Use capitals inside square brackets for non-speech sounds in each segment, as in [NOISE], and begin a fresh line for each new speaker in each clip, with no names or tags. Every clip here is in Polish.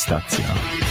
Kontestacja.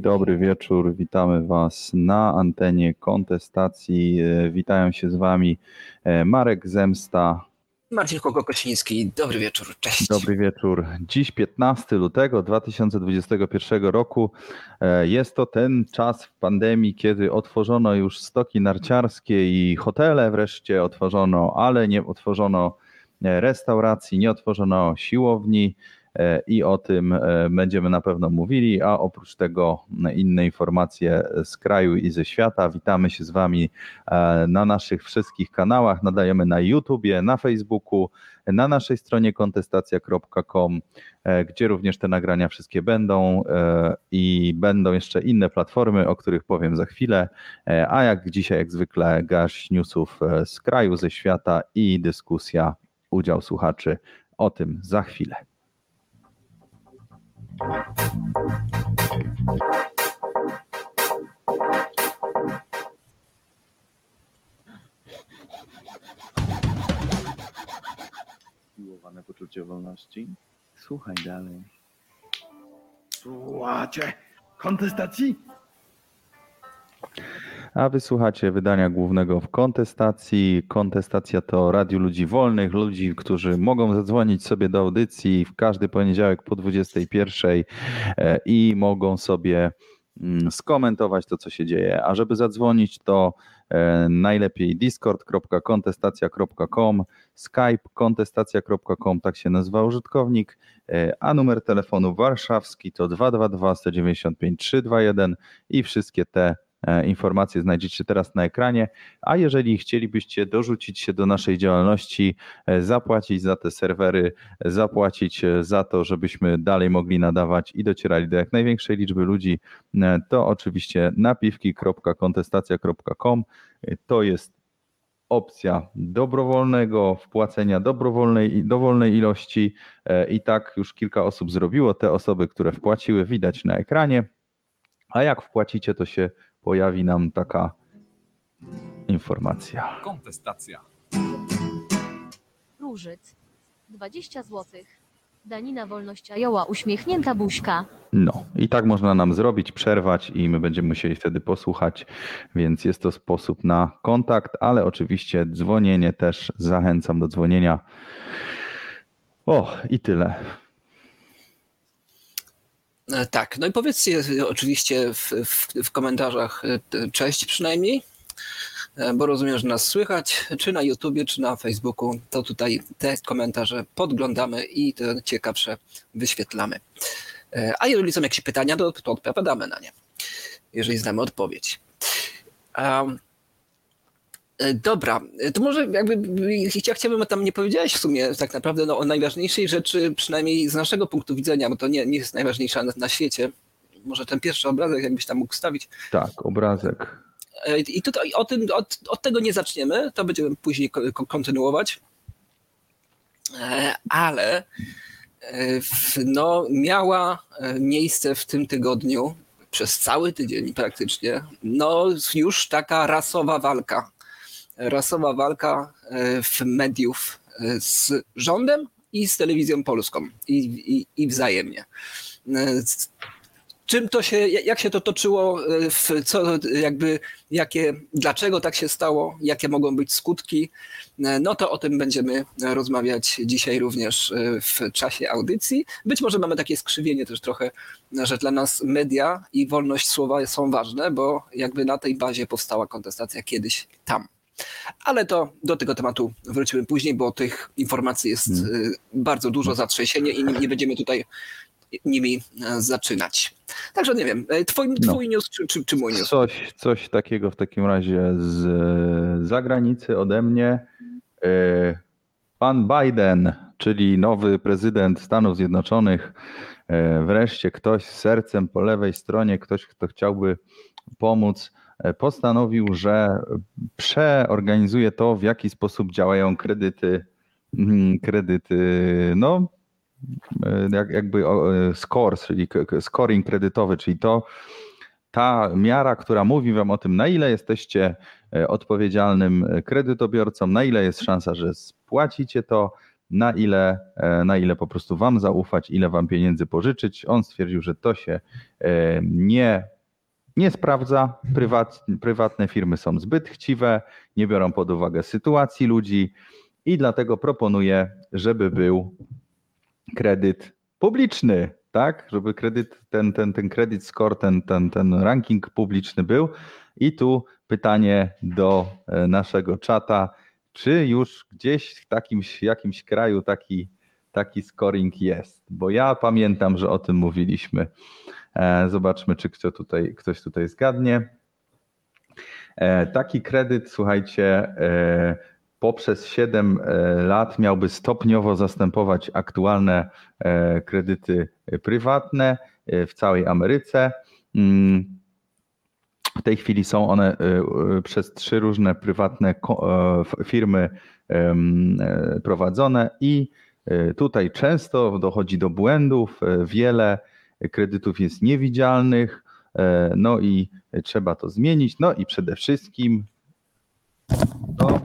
Dobry wieczór, witamy Was na antenie kontestacji. E, Witają się z Wami e, Marek Zemsta.
Marcin Koko-Kosiński, dobry wieczór, cześć.
Dobry wieczór. Dziś 15 lutego 2021 roku. E, Jest to ten czas w pandemii, kiedy otworzono już stoki narciarskie i hotele wreszcie otworzono, ale nie otworzono restauracji, nie otworzono siłowni i o tym e, będziemy na pewno mówili, a oprócz tego inne informacje z kraju i ze świata. Witamy się z Wami e, na naszych wszystkich kanałach, nadajemy na YouTubie, na Facebooku, na naszej stronie kontestacja.com, e, gdzie również te nagrania wszystkie będą e, i będą jeszcze inne platformy, o których powiem za chwilę, E, a jak dzisiaj jak zwykle garść newsów e, z kraju, ze świata i dyskusja, udział słuchaczy o tym za chwilę.
Miłowane poczucie wolności. Słuchaj dalej. Słuchajcie, kontestacji?
A wysłuchacie wydania głównego w kontestacji. Kontestacja to Radio Ludzi Wolnych, ludzi, którzy mogą zadzwonić sobie do audycji w każdy poniedziałek po 21 e, i mogą sobie mm, skomentować to, co się dzieje. A żeby zadzwonić, to e, najlepiej discord.kontestacja.com, skype kontestacja.com, tak się nazywa użytkownik, e, a numer telefonu warszawski to 222 195 321 i wszystkie te Informacje znajdziecie teraz na ekranie. A jeżeli chcielibyście dorzucić się do naszej działalności, e, zapłacić za te serwery, e, zapłacić e, za to, żebyśmy dalej mogli nadawać i docierali do jak największej liczby ludzi, e, to oczywiście napiwki.kontestacja.com E, to jest opcja dobrowolnego wpłacenia dobrowolnej, dowolnej ilości e, i tak już kilka osób zrobiło. Te osoby, które wpłaciły, widać na ekranie. A jak wpłacicie, to się pojawi nam taka informacja.
Kontestacja.
Różyc. 20 zł. Danina Wolność Ajoła uśmiechnięta buźka.
No i tak można nam zrobić, przerwać i my będziemy musieli wtedy posłuchać, więc jest to sposób na kontakt, ale oczywiście dzwonienie też zachęcam do dzwonienia. O, i tyle.
E, Tak, no i powiedzcie oczywiście w, w, w komentarzach e, cześć przynajmniej, e, bo rozumiem, że nas słychać, czy na YouTubie, czy na Facebooku, to tutaj te komentarze podglądamy i te ciekawsze wyświetlamy. A jeżeli są jakieś pytania, to, to odpowiadamy na nie, jeżeli znamy odpowiedź. Um, Dobra, e, to może jakby ja chciałbym, tam nie powiedziałeś w sumie tak naprawdę no, o najważniejszej rzeczy, przynajmniej z naszego punktu widzenia, bo to nie, nie jest najważniejsza na, na świecie. Może ten pierwszy obrazek jakbyś tam mógł stawić.
Tak, obrazek.
E, I tutaj o tym, od, od tego nie zaczniemy, to będziemy później ko- ko- kontynuować. E, Ale e, no, miała e, miejsce w tym tygodniu, przez cały tydzień praktycznie, no już taka rasowa walka. Rasowa walka e, w mediów e, z rządem i z telewizją polską i, i, i wzajemnie. E, czym to się, jak się to toczyło, co jakby, jakie, dlaczego tak się stało, jakie mogą być skutki, no to o tym będziemy rozmawiać dzisiaj również w czasie audycji. Być może mamy takie skrzywienie też trochę, że dla nas media i wolność słowa są ważne, bo jakby na tej bazie powstała kontestacja kiedyś tam. Ale to do tego tematu wrócimy później, bo tych informacji jest
Mm.
e, bardzo dużo, zatrzęsienie i nie, będziemy tutaj nimi e, zaczynać. Także nie wiem, e, twój,
No.
twój news czy, czy, czy mój news?
Coś, coś takiego w takim razie z e, zagranicy ode mnie. Pan Biden, czyli nowy prezydent Stanów Zjednoczonych, wreszcie ktoś z sercem po lewej stronie, ktoś, kto chciałby pomóc, postanowił, że przeorganizuje to, w jaki sposób działają kredyty, mm, kredyty, no e, jak, jakby e, scores, czyli scoring kredytowy, czyli to ta miara, która mówi wam o tym, na ile jesteście e, odpowiedzialnym kredytobiorcą, na ile jest szansa, że spłacicie to, na ile, na ile po prostu wam zaufać, ile wam pieniędzy pożyczyć. On stwierdził, że to się nie, nie sprawdza. Prywat, prywatne firmy są zbyt chciwe, nie biorą pod uwagę sytuacji ludzi i dlatego proponuje, żeby był kredyt publiczny, tak? Żeby kredyt, ten, ten, ten kredyt score, ten, ten, ten ranking publiczny był. I tu pytanie do e, naszego czata, czy już gdzieś w takimś jakimś kraju taki, taki scoring jest? Bo ja pamiętam, że o tym mówiliśmy. E, Zobaczmy, czy kto tutaj, ktoś tutaj zgadnie. E, Taki kredyt, słuchajcie, e, poprzez 7 lat miałby stopniowo zastępować aktualne kredyty prywatne w całej Ameryce. Mm, W tej chwili są one przez trzy różne prywatne firmy prowadzone i tutaj często dochodzi do błędów, wiele kredytów jest niewidzialnych, e, no i trzeba to zmienić. No i przede wszystkim to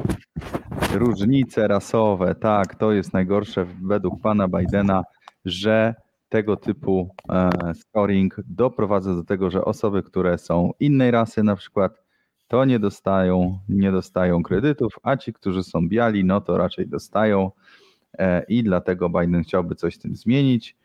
różnice rasowe. Tak, to jest najgorsze według pana Bidena, że tego typu e, scoring doprowadza do tego, że osoby, które są innej rasy na przykład, to nie dostają, nie dostają kredytów, a ci, którzy są biali, no to raczej dostają e, i dlatego Biden chciałby coś z tym zmienić.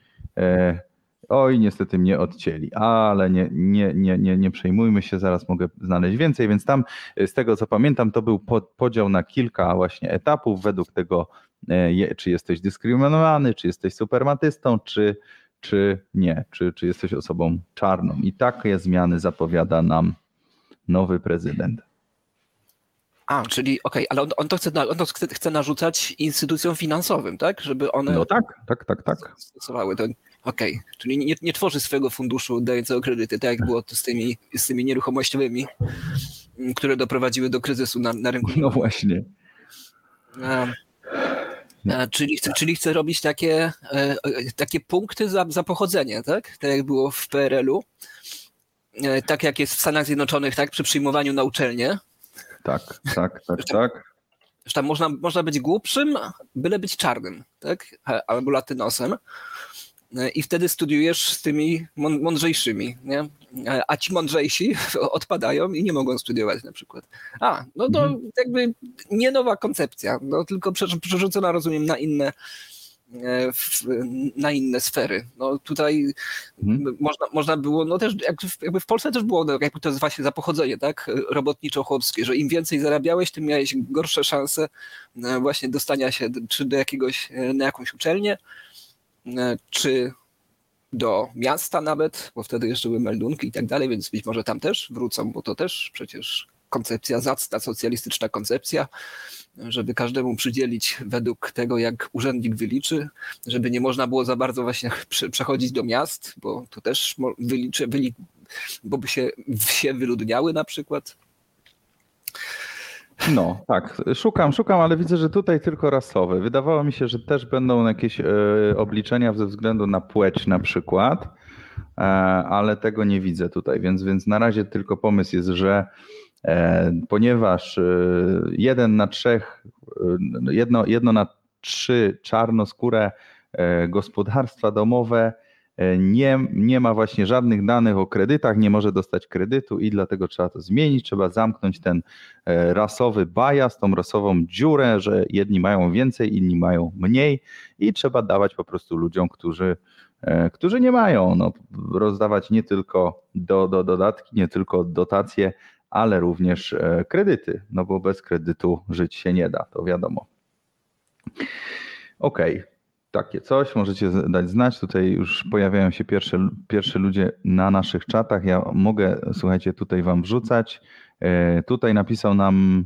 Oj, niestety mnie odcięli, ale nie, nie, nie, nie, nie przejmujmy się, zaraz mogę znaleźć więcej, więc tam e, z tego co pamiętam, to był po- podział na kilka właśnie etapów według tego, e, je- czy jesteś dyskryminowany, czy jesteś supermatystą, czy, czy nie, czy, czy jesteś osobą czarną. I takie zmiany zapowiada nam nowy prezydent.
A, czyli okej, ale on, on to, chce, on to chce, chce narzucać instytucjom finansowym, tak? Żeby one
No tak, tak, tak, tak.
stosowały to. Okej, czyli nie, nie tworzy swojego funduszu dającego kredyty, tak jak było to z tymi, z tymi nieruchomościowymi, które doprowadziły do kryzysu na, na rynku.
No właśnie.
A, a, czyli, chce, czyli chce robić takie, e, e, takie punkty za, za pochodzenie, tak? Tak jak było w PRL-u. E, Tak jak jest w Stanach Zjednoczonych, tak? Przy przyjmowaniu na uczelnię.
Tak, tak, tak, tak.
tam można, można być głupszym, byle być czarnym, tak? Albo latynosem. E, I wtedy studiujesz z tymi mąd- mądrzejszymi, nie? E, A ci mądrzejsi [LAUGHS] odpadają i nie mogą studiować na przykład. A, no to jakby nie nowa koncepcja, no tylko prze- przerzucona, rozumiem, na inne e, w, na inne sfery. No tutaj
Mhm.
można, można było, no też jakby w Polsce też było, no, jakby to jest właśnie za pochodzenie, tak, robotniczo-chłopskie, że im więcej zarabiałeś, tym miałeś gorsze szanse właśnie dostania się czy do jakiegoś, na jakąś uczelnię, czy do miasta nawet, bo wtedy jeszcze były meldunki i tak dalej, więc być może tam też wrócą, bo to też przecież koncepcja zacna, socjalistyczna koncepcja, żeby każdemu przydzielić według tego, jak urzędnik wyliczy, żeby nie można było za bardzo właśnie [LAUGHS] prze- przechodzić do miast, bo to też wyliczy, wyli, bo by się wsie wyludniały na przykład.
No, tak. Szukam, szukam, ale widzę, że tutaj tylko rasowe. Wydawało mi się, że też będą jakieś e, obliczenia ze względu na płeć na przykład, e, ale tego nie widzę tutaj, więc, więc na razie tylko pomysł jest, że e, ponieważ jeden na trzech, jedno, jedno na trzy czarnoskóre gospodarstwa domowe nie, nie ma właśnie żadnych danych o kredytach, nie może dostać kredytu i dlatego trzeba to zmienić, trzeba zamknąć ten e, rasowy bias, tą rasową dziurę, że jedni mają więcej, inni mają mniej i trzeba dawać po prostu ludziom, którzy, e, którzy nie mają, no, rozdawać nie tylko do, do dodatki, nie tylko dotacje, ale również e, kredyty, no bo bez kredytu żyć się nie da, to wiadomo. Okej, takie coś, możecie dać znać. Tutaj już pojawiają się pierwsze, pierwsze ludzie na naszych czatach. Ja mogę, słuchajcie, tutaj wam wrzucać. E, Tutaj napisał nam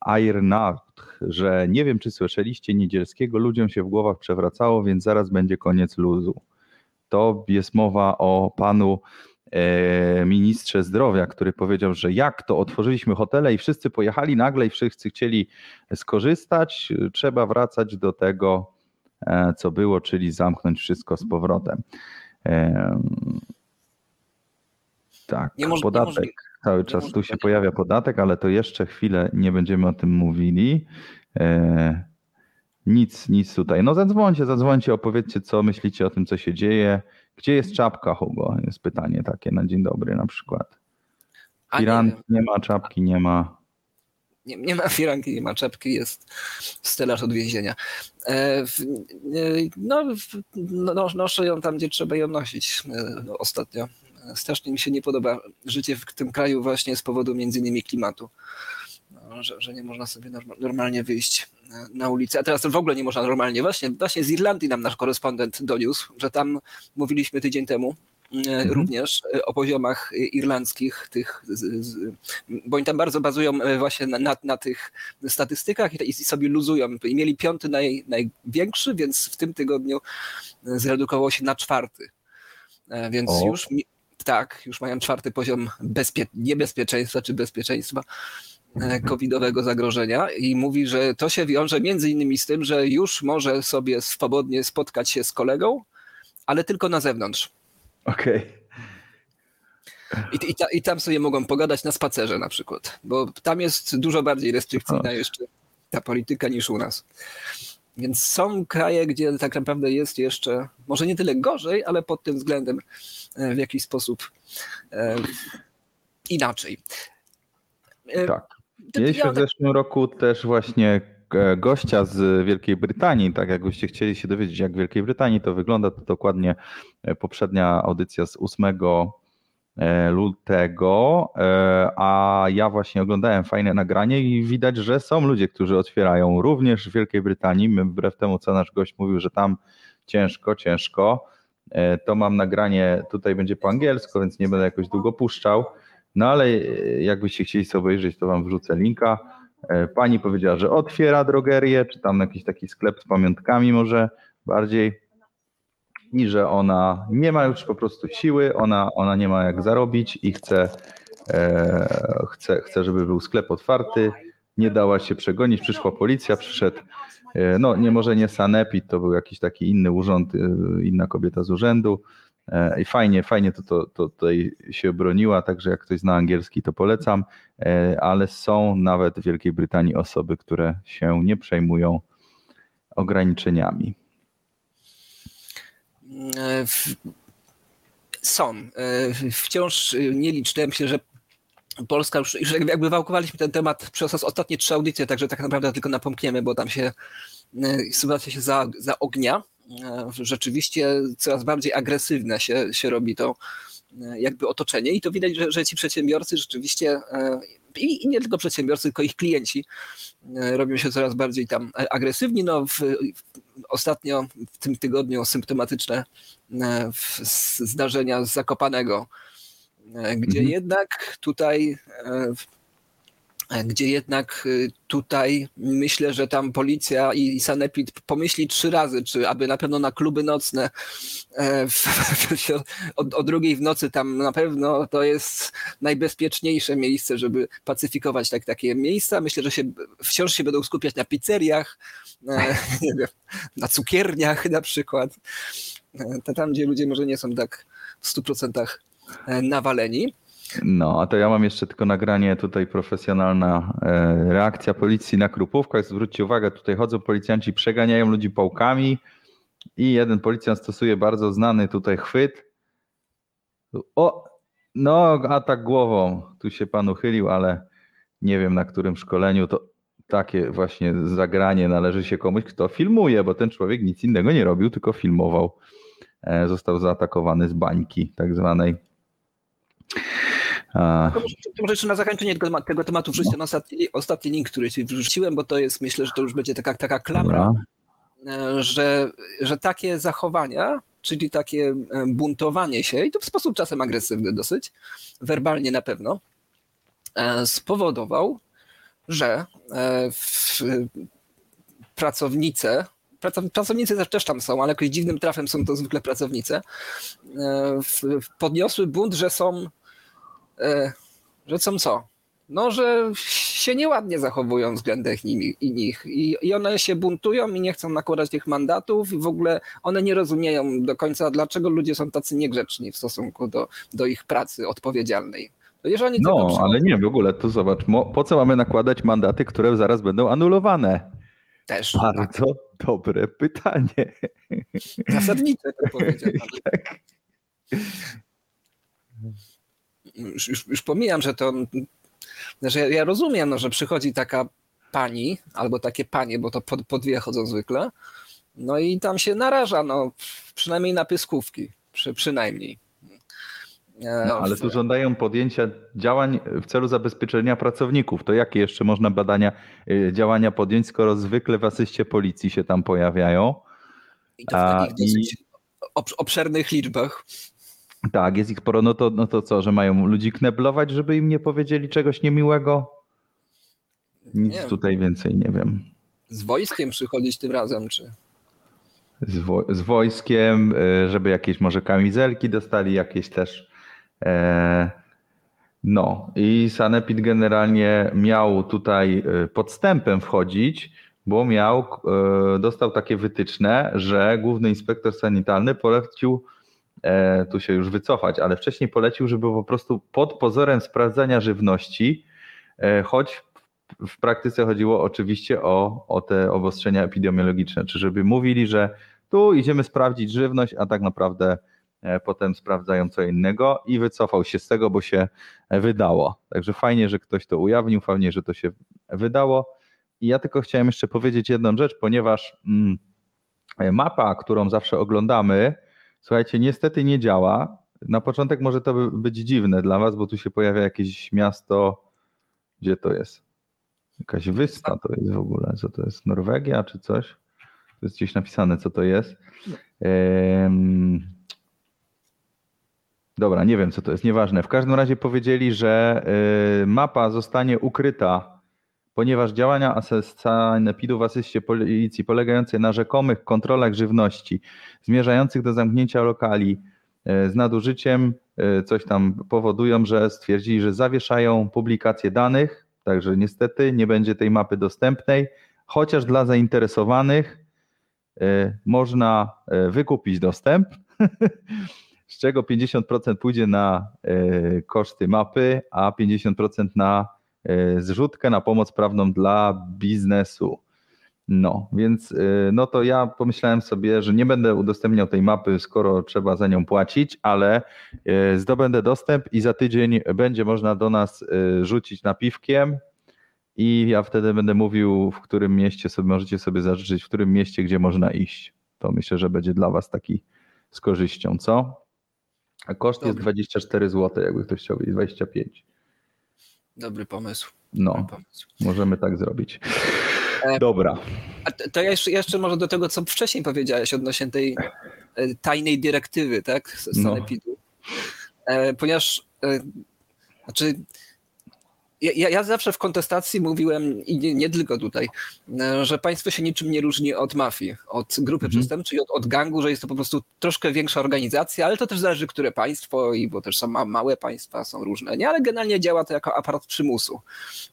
Airnacht, że nie wiem, czy słyszeliście, Niedzielskiego ludziom się w głowach przewracało, więc zaraz będzie koniec luzu. to jest mowa o panu e, ministrze zdrowia, który powiedział, że jak to otworzyliśmy hotele i wszyscy pojechali nagle i wszyscy chcieli skorzystać, trzeba wracać do tego, co było, czyli zamknąć wszystko z powrotem. Em, Tak, podatek. Cały czas tu się pojawia podatek, ale to jeszcze chwilę nie będziemy o tym mówili. E, nic, nic tutaj. No zadzwońcie, zadzwońcie, opowiedzcie, co myślicie o tym, co się dzieje. Gdzie jest czapka, Hugo? Jest pytanie takie na dzień dobry na przykład.
Nie, wiem.
nie ma, czapki nie ma.
Nie, nie ma firanki, nie ma czepki, jest stelaż od więzienia. E, e, no, w, no, noszę ją tam, gdzie trzeba ją nosić e, ostatnio. Strasznie mi się nie podoba życie w tym kraju właśnie z powodu między innymi klimatu. No, że, że nie można sobie norma- normalnie wyjść na ulicę. A teraz w ogóle nie można normalnie. Właśnie, właśnie z Irlandii nam nasz korespondent doniósł, że tam mówiliśmy tydzień temu e, również e, o poziomach e, irlandzkich, tych, z, z, bo oni tam bardzo bazują właśnie na, na, na tych statystykach i, i sobie luzują. I mieli piąty naj, największy, więc w tym tygodniu zredukowało się na czwarty. Więc
O.
już tak, już mają czwarty poziom bezpie, niebezpieczeństwa czy bezpieczeństwa covidowego zagrożenia i mówi, że to się wiąże między innymi z tym, że już może sobie swobodnie spotkać się z kolegą, ale tylko na zewnątrz.
Okej.
I, i, ta, I tam sobie mogą pogadać na spacerze na przykład, bo tam jest dużo bardziej restrykcyjna jeszcze ta polityka niż u nas. Więc są kraje, gdzie tak naprawdę jest jeszcze, może nie tyle gorzej, ale pod tym względem e, w jakiś sposób e, inaczej. E,
Tak. Mieliśmy
ja
w
tak-
zeszłym roku też właśnie gościa z Wielkiej Brytanii. Tak jakbyście chcieli się dowiedzieć, jak w Wielkiej Brytanii to wygląda, to dokładnie e, poprzednia audycja z 8 e, lutego, e, a ja właśnie oglądałem fajne nagranie i widać, że są ludzie, którzy otwierają również w Wielkiej Brytanii. Wbrew temu, co nasz gość mówił, że tam ciężko, ciężko. E, To mam nagranie, tutaj będzie po angielsku, więc nie będę jakoś długo puszczał. No ale e, jakbyście chcieli sobie obejrzeć, to wam wrzucę linka. E, Pani powiedziała, że otwiera drogerię, czy tam jakiś taki sklep z pamiątkami może bardziej i że ona nie ma już po prostu siły, ona, ona nie ma jak zarobić i chce, e, chce, chce, żeby był sklep otwarty. Nie dała się przegonić, przyszła policja, przyszedł, e, no nie może nie Sanepid, to był jakiś taki inny urząd, e, inna kobieta z urzędu. E, I fajnie, fajnie to, to, to tutaj się broniła, także jak ktoś zna angielski, to polecam, E, ale są nawet w Wielkiej Brytanii osoby, które się nie przejmują ograniczeniami.
E, Są. Wciąż nieliczne. Myślę, że Polska już, już jakby wałkowaliśmy ten temat przez ostatnie trzy audycje, także tak naprawdę tylko napomkniemy, bo tam się sytuacja się za, za ognia. E, Rzeczywiście coraz bardziej agresywne się, się robi to e, jakby otoczenie i to widać, że, że ci przedsiębiorcy rzeczywiście e, i, i nie tylko przedsiębiorcy, tylko ich klienci robią się coraz bardziej tam agresywni. No, w, ostatnio w tym tygodniu symptomatyczne zdarzenia z Zakopanego, gdzie
Mhm.
jednak tutaj gdzie jednak e, tutaj myślę, że tam policja i sanepid pomyśli trzy razy, czy aby na pewno na kluby nocne e, w, w, o, o drugiej w nocy tam na pewno to jest najbezpieczniejsze miejsce, żeby pacyfikować tak, takie miejsca. Myślę, że się wciąż się będą skupiać na pizzeriach, e, [LAUGHS] na cukierniach na przykład. E, to tam, gdzie ludzie może nie są tak w 100% e, nawaleni.
No, a to ja mam jeszcze tylko nagranie tutaj profesjonalna e, reakcja policji na Krupówkach. Zwróćcie uwagę, tutaj chodzą policjanci, przeganiają ludzi pałkami i jeden policjant stosuje bardzo znany tutaj chwyt. O, no, atak głową. Tu się pan uchylił, ale nie wiem na którym szkoleniu to takie właśnie zagranie należy się komuś, kto filmuje, bo ten człowiek nic innego nie robił, tylko filmował. E, Został zaatakowany z bańki tak zwanej.
To może, to może jeszcze na zakończenie tego, tematu- tego tematu wrzucę na ostatni, ostatni link, który ci wrzuciłem, bo to jest, myślę, że to już będzie taka, taka klamra,
dobra.
e, że, że takie zachowania, czyli takie e, buntowanie się, i to w sposób czasem agresywny dosyć, werbalnie na pewno, e, spowodował, że pracownice pracow- pracownicy też- tam są, ale jakoś dziwnym trafem są to zwykle pracownice, podniosły bunt, że są, że są co? No, że się nieładnie zachowują względem nimi, i nich. I, I one się buntują i nie chcą nakładać tych mandatów i w ogóle one nie rozumieją do końca, dlaczego ludzie są tacy niegrzeczni w stosunku do, do ich pracy odpowiedzialnej.
No,
przychodzą-
ale nie, w ogóle, tu zobacz, po co mamy nakładać mandaty, które zaraz będą anulowane?
też
Bardzo dobre pytanie.
zasadnicze, to powiedział. [LAUGHS]
Tak.
Już, już, już pomijam, że to. Że ja, ja rozumiem, no, że przychodzi taka pani albo takie panie, bo to po, po dwie chodzą zwykle. No i tam się naraża, no, przynajmniej na pyskówki. Przy, przynajmniej. E,
No, ale tu żądają podjęcia działań w celu zabezpieczenia pracowników. To jakie jeszcze można badania, y, działania podjąć, skoro zwykle w asyście policji się tam pojawiają?
I to w
a,
takich dosyć obsz- obszernych liczbach.
Tak, jest ich sporo. No to, no to co, że mają ludzi kneblować, żeby im nie powiedzieli czegoś niemiłego? Nic
Nie.
tutaj więcej nie wiem.
Z wojskiem przychodzić tym razem, czy.
Z, wo- z wojskiem, y, żeby jakieś może kamizelki dostali, jakieś też. E, no i Sanepid generalnie miał tutaj y, podstępem wchodzić, bo miał, y, dostał takie wytyczne, że główny inspektor sanitarny polecił, e, tu się już wycofać, ale wcześniej polecił, żeby po prostu pod pozorem sprawdzania żywności, e, choć w- praktyce chodziło oczywiście o, o te obostrzenia epidemiologiczne, czy żeby mówili, że tu idziemy sprawdzić żywność, a tak naprawdę e, potem sprawdzają co innego i wycofał się z tego, bo się e, wydało. Także fajnie, że ktoś to ujawnił, fajnie, że to się wydało. I ja tylko chciałem jeszcze powiedzieć jedną rzecz, ponieważ mm, e, mapa, którą zawsze oglądamy, słuchajcie, niestety nie działa. Na początek może to by- być dziwne dla Was, bo tu się pojawia jakieś miasto. Gdzie to jest? Jakaś wyspa to jest w ogóle. Co to jest? Norwegia czy coś? To jest gdzieś napisane, co to jest. Dobra, nie wiem, co to jest, nieważne. W każdym razie powiedzieli, że y, mapa zostanie ukryta, ponieważ działania ases- sanepidu w asyście policji polegające na rzekomych kontrolach żywności, zmierzających do zamknięcia lokali y, z nadużyciem, y, coś tam powodują, że stwierdzili, że zawieszają publikację danych, także niestety nie będzie tej mapy dostępnej, chociaż dla zainteresowanych y, można wykupić dostęp, [LAUGHS] z czego 50% pójdzie na koszty mapy, a 50% na zrzutkę, na pomoc prawną dla biznesu. No, więc y, no to ja pomyślałem sobie, że nie będę udostępniał tej mapy, skoro trzeba za nią płacić, ale y, zdobędę dostęp i za tydzień będzie można do nas rzucić napiwkiem i ja wtedy będę mówił, w którym mieście sobie możecie sobie zażyczyć, w którym mieście, gdzie można iść. To myślę, że będzie dla Was taki z korzyścią, co? A koszt jest
Dobra.
24 zł, jakby ktoś chciał wiedzieć, 25.
Dobry pomysł.
No,
Dobry pomysł.
możemy tak zrobić.
E,
Dobra.
A to jeszcze, jeszcze może do tego, co wcześniej powiedziałeś odnośnie tej e, tajnej dyrektywy, tak, z
No.
Sanepidu. E, ponieważ, znaczy, ja, ja- zawsze w kontestacji mówiłem, i nie, nie tylko tutaj, e, że państwo się niczym nie różni od mafii, od grupy
Mhm.
przestępczej, od, od gangu, że jest to po prostu troszkę większa organizacja, ale to też zależy, które państwo, i bo też są ma, małe państwa, są różne, nie, ale generalnie działa to jako aparat przymusu.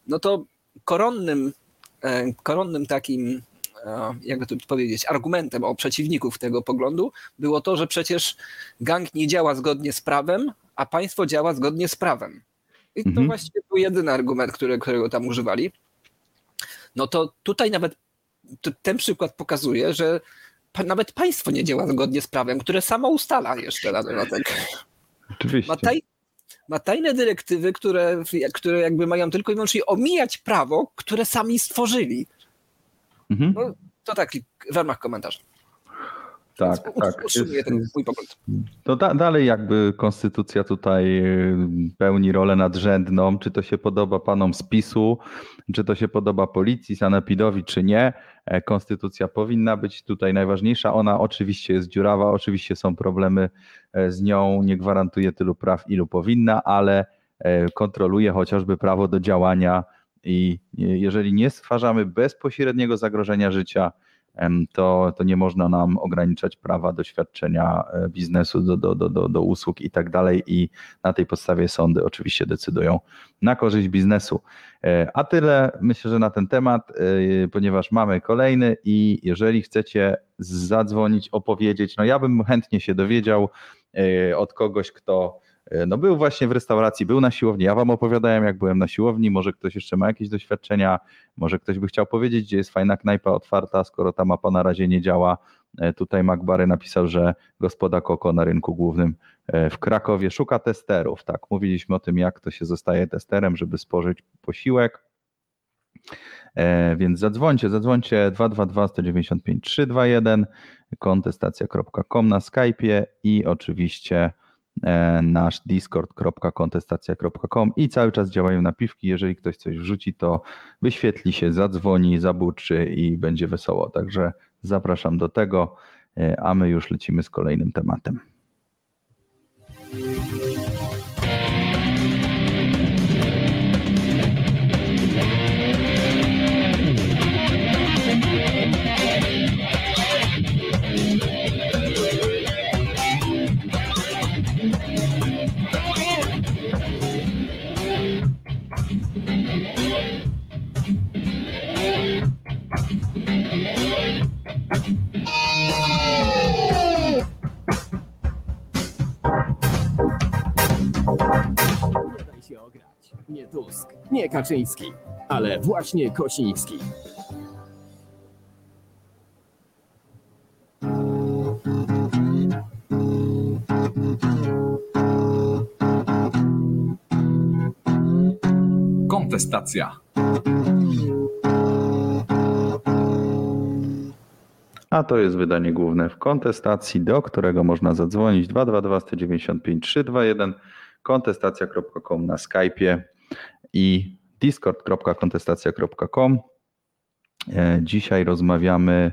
No to koronnym, e, koronnym takim e, jakby to powiedzieć, argumentem o przeciwników tego poglądu było to, że przecież gang nie działa zgodnie z prawem, a państwo działa zgodnie z prawem. I to
Mhm.
właściwie był jedyny argument, który, którego tam używali. No to tutaj nawet ten przykład pokazuje, że pa, nawet państwo nie działa zgodnie z prawem, które samo ustala jeszcze na dodatek.
Oczywiście.
Ma, taj, ma tajne dyrektywy, które, które jakby mają tylko i wyłącznie omijać prawo, które sami stworzyli.
Mhm.
No, to taki w ramach komentarza.
Tak,
Więc
tak.
Utrzymuję
Jest-
ten mój pogląd.
To da, dalej jakby konstytucja tutaj y, pełni rolę nadrzędną, czy to się podoba panom z PiSu, czy to się podoba policji, sanepidowi, czy nie. E, Konstytucja powinna być tutaj najważniejsza. Ona oczywiście jest dziurawa, oczywiście są problemy e, z nią, nie gwarantuje tylu praw, ilu powinna, ale e, kontroluje chociażby prawo do działania i jeżeli nie stwarzamy bezpośredniego zagrożenia życia to, to nie można nam ograniczać prawa do świadczenia e, biznesu, do, do, do, do, usług i tak dalej. I na tej podstawie sądy oczywiście decydują na korzyść biznesu. E, A tyle myślę, że na ten temat, e, ponieważ mamy kolejny i jeżeli chcecie zadzwonić, opowiedzieć, no ja bym chętnie się dowiedział od kogoś, kto no był właśnie w restauracji, był na siłowni. Ja wam opowiadałem, jak byłem na siłowni. Może ktoś jeszcze ma jakieś doświadczenia, może ktoś by chciał powiedzieć, gdzie jest fajna knajpa otwarta, skoro ta mapa na razie nie działa. E, Tutaj Macbary napisał, że gospoda Koko na rynku głównym e, w Krakowie szuka testerów. Tak, mówiliśmy o tym, jak to się zostaje testerem, żeby spożyć posiłek. E, Więc zadzwońcie, zadzwońcie 222 195 321 kontestacja.com na Skype'ie i oczywiście e, nasz discord.kontestacja.com i cały czas działają napiwki. Jeżeli ktoś coś wrzuci, to wyświetli się, zadzwoni, zabuczy i będzie wesoło. Także zapraszam do tego, e, a my już lecimy z kolejnym tematem.
Tusk, nie Kaczyński, ale właśnie Kosiński.
Kontestacja.
A to jest wydanie główne w kontestacji, do którego można zadzwonić 222 195 321 kontestacja.com na Skype'ie i discord.kontestacja.com. E, Dzisiaj rozmawiamy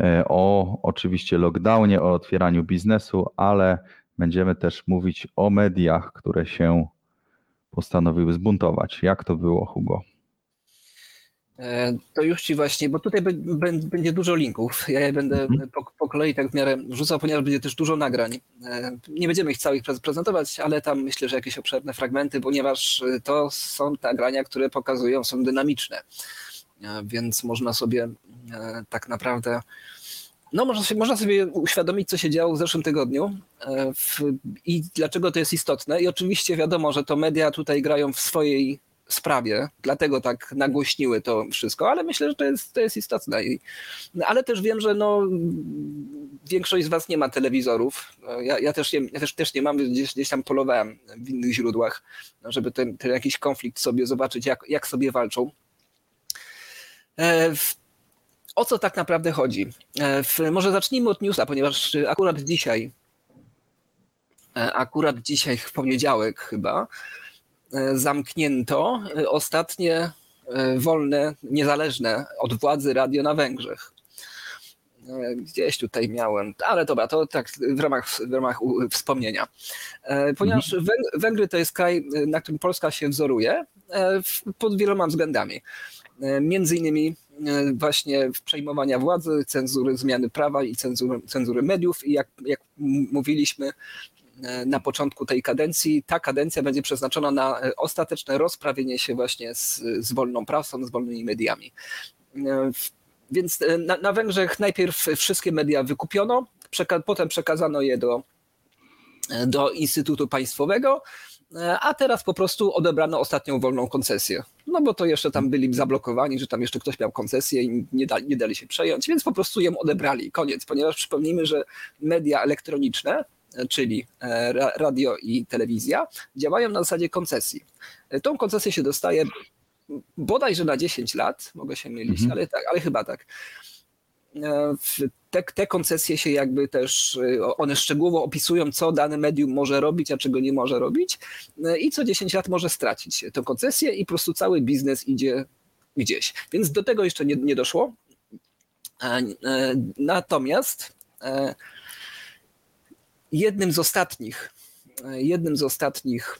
e, o oczywiście lockdownie, o otwieraniu biznesu, ale będziemy też mówić o mediach, które się postanowiły zbuntować. Jak to było, Hugo?
E, To już ci właśnie, bo tutaj bę- bę- będzie dużo linków. Ja je będę
Mhm.
po, po kolei tak w miarę rzucał, ponieważ będzie też dużo nagrań. E, Nie będziemy ich całych prez- prezentować, ale tam myślę, że jakieś obszerne fragmenty, ponieważ e, to są nagrania, które pokazują, są dynamiczne. Więc można sobie tak naprawdę. No, można sobie, można sobie uświadomić, co się działo w zeszłym tygodniu w, i dlaczego to jest istotne. I oczywiście wiadomo, że to media tutaj grają w swojej sprawie, dlatego tak nagłośniły to wszystko, ale myślę, że to jest, to jest istotne. I, ale też wiem, że no, większość z Was nie ma telewizorów. Ja, ja, też, nie, ja też, też nie mam, gdzieś, gdzieś tam polowałem w innych źródłach, żeby ten, ten jakiś konflikt sobie zobaczyć, jak, jak sobie walczą. E, w, o co tak naprawdę chodzi? E, w, może zacznijmy od newsa, ponieważ akurat dzisiaj, e, akurat dzisiaj w poniedziałek chyba, zamknięto e, ostatnie e, wolne, niezależne od władzy radio na Węgrzech. E, Gdzieś tutaj miałem, ale dobra, to tak w ramach, w ramach wspomnienia. E, Ponieważ Węg- Węgry to jest kraj, e, na którym Polska się wzoruje e, pod wieloma względami. E, Między innymi e, właśnie w przejmowania władzy, cenzury zmiany prawa i cenzury, cenzury mediów i jak, jak mówiliśmy e, na początku tej kadencji, ta kadencja będzie przeznaczona na e, ostateczne rozprawienie się właśnie z, z wolną prasą, z wolnymi mediami. E, Więc e, na, na Węgrzech najpierw wszystkie media wykupiono, przeka- potem przekazano je do, do Instytutu Państwowego, a teraz po prostu odebrano ostatnią wolną koncesję. No bo to jeszcze tam byli zablokowani, że tam jeszcze ktoś miał koncesję i nie dali, nie dali się przejąć, więc po prostu ją odebrali. Koniec, ponieważ przypomnijmy, że media elektroniczne, czyli e, ra- radio i telewizja, działają na zasadzie koncesji. E, Tą koncesję się dostaje bodajże na 10 lat, mogę się mylić,
Mhm.
ale, tak, ale chyba tak. E, Te, te koncesje się jakby też, e, one szczegółowo opisują, co dane medium może robić, a czego nie może robić e, i co 10 lat może stracić tę koncesję i po prostu cały biznes idzie gdzieś. Więc do tego jeszcze nie, nie doszło. E, e, Natomiast e, jednym z ostatnich, jednym z ostatnich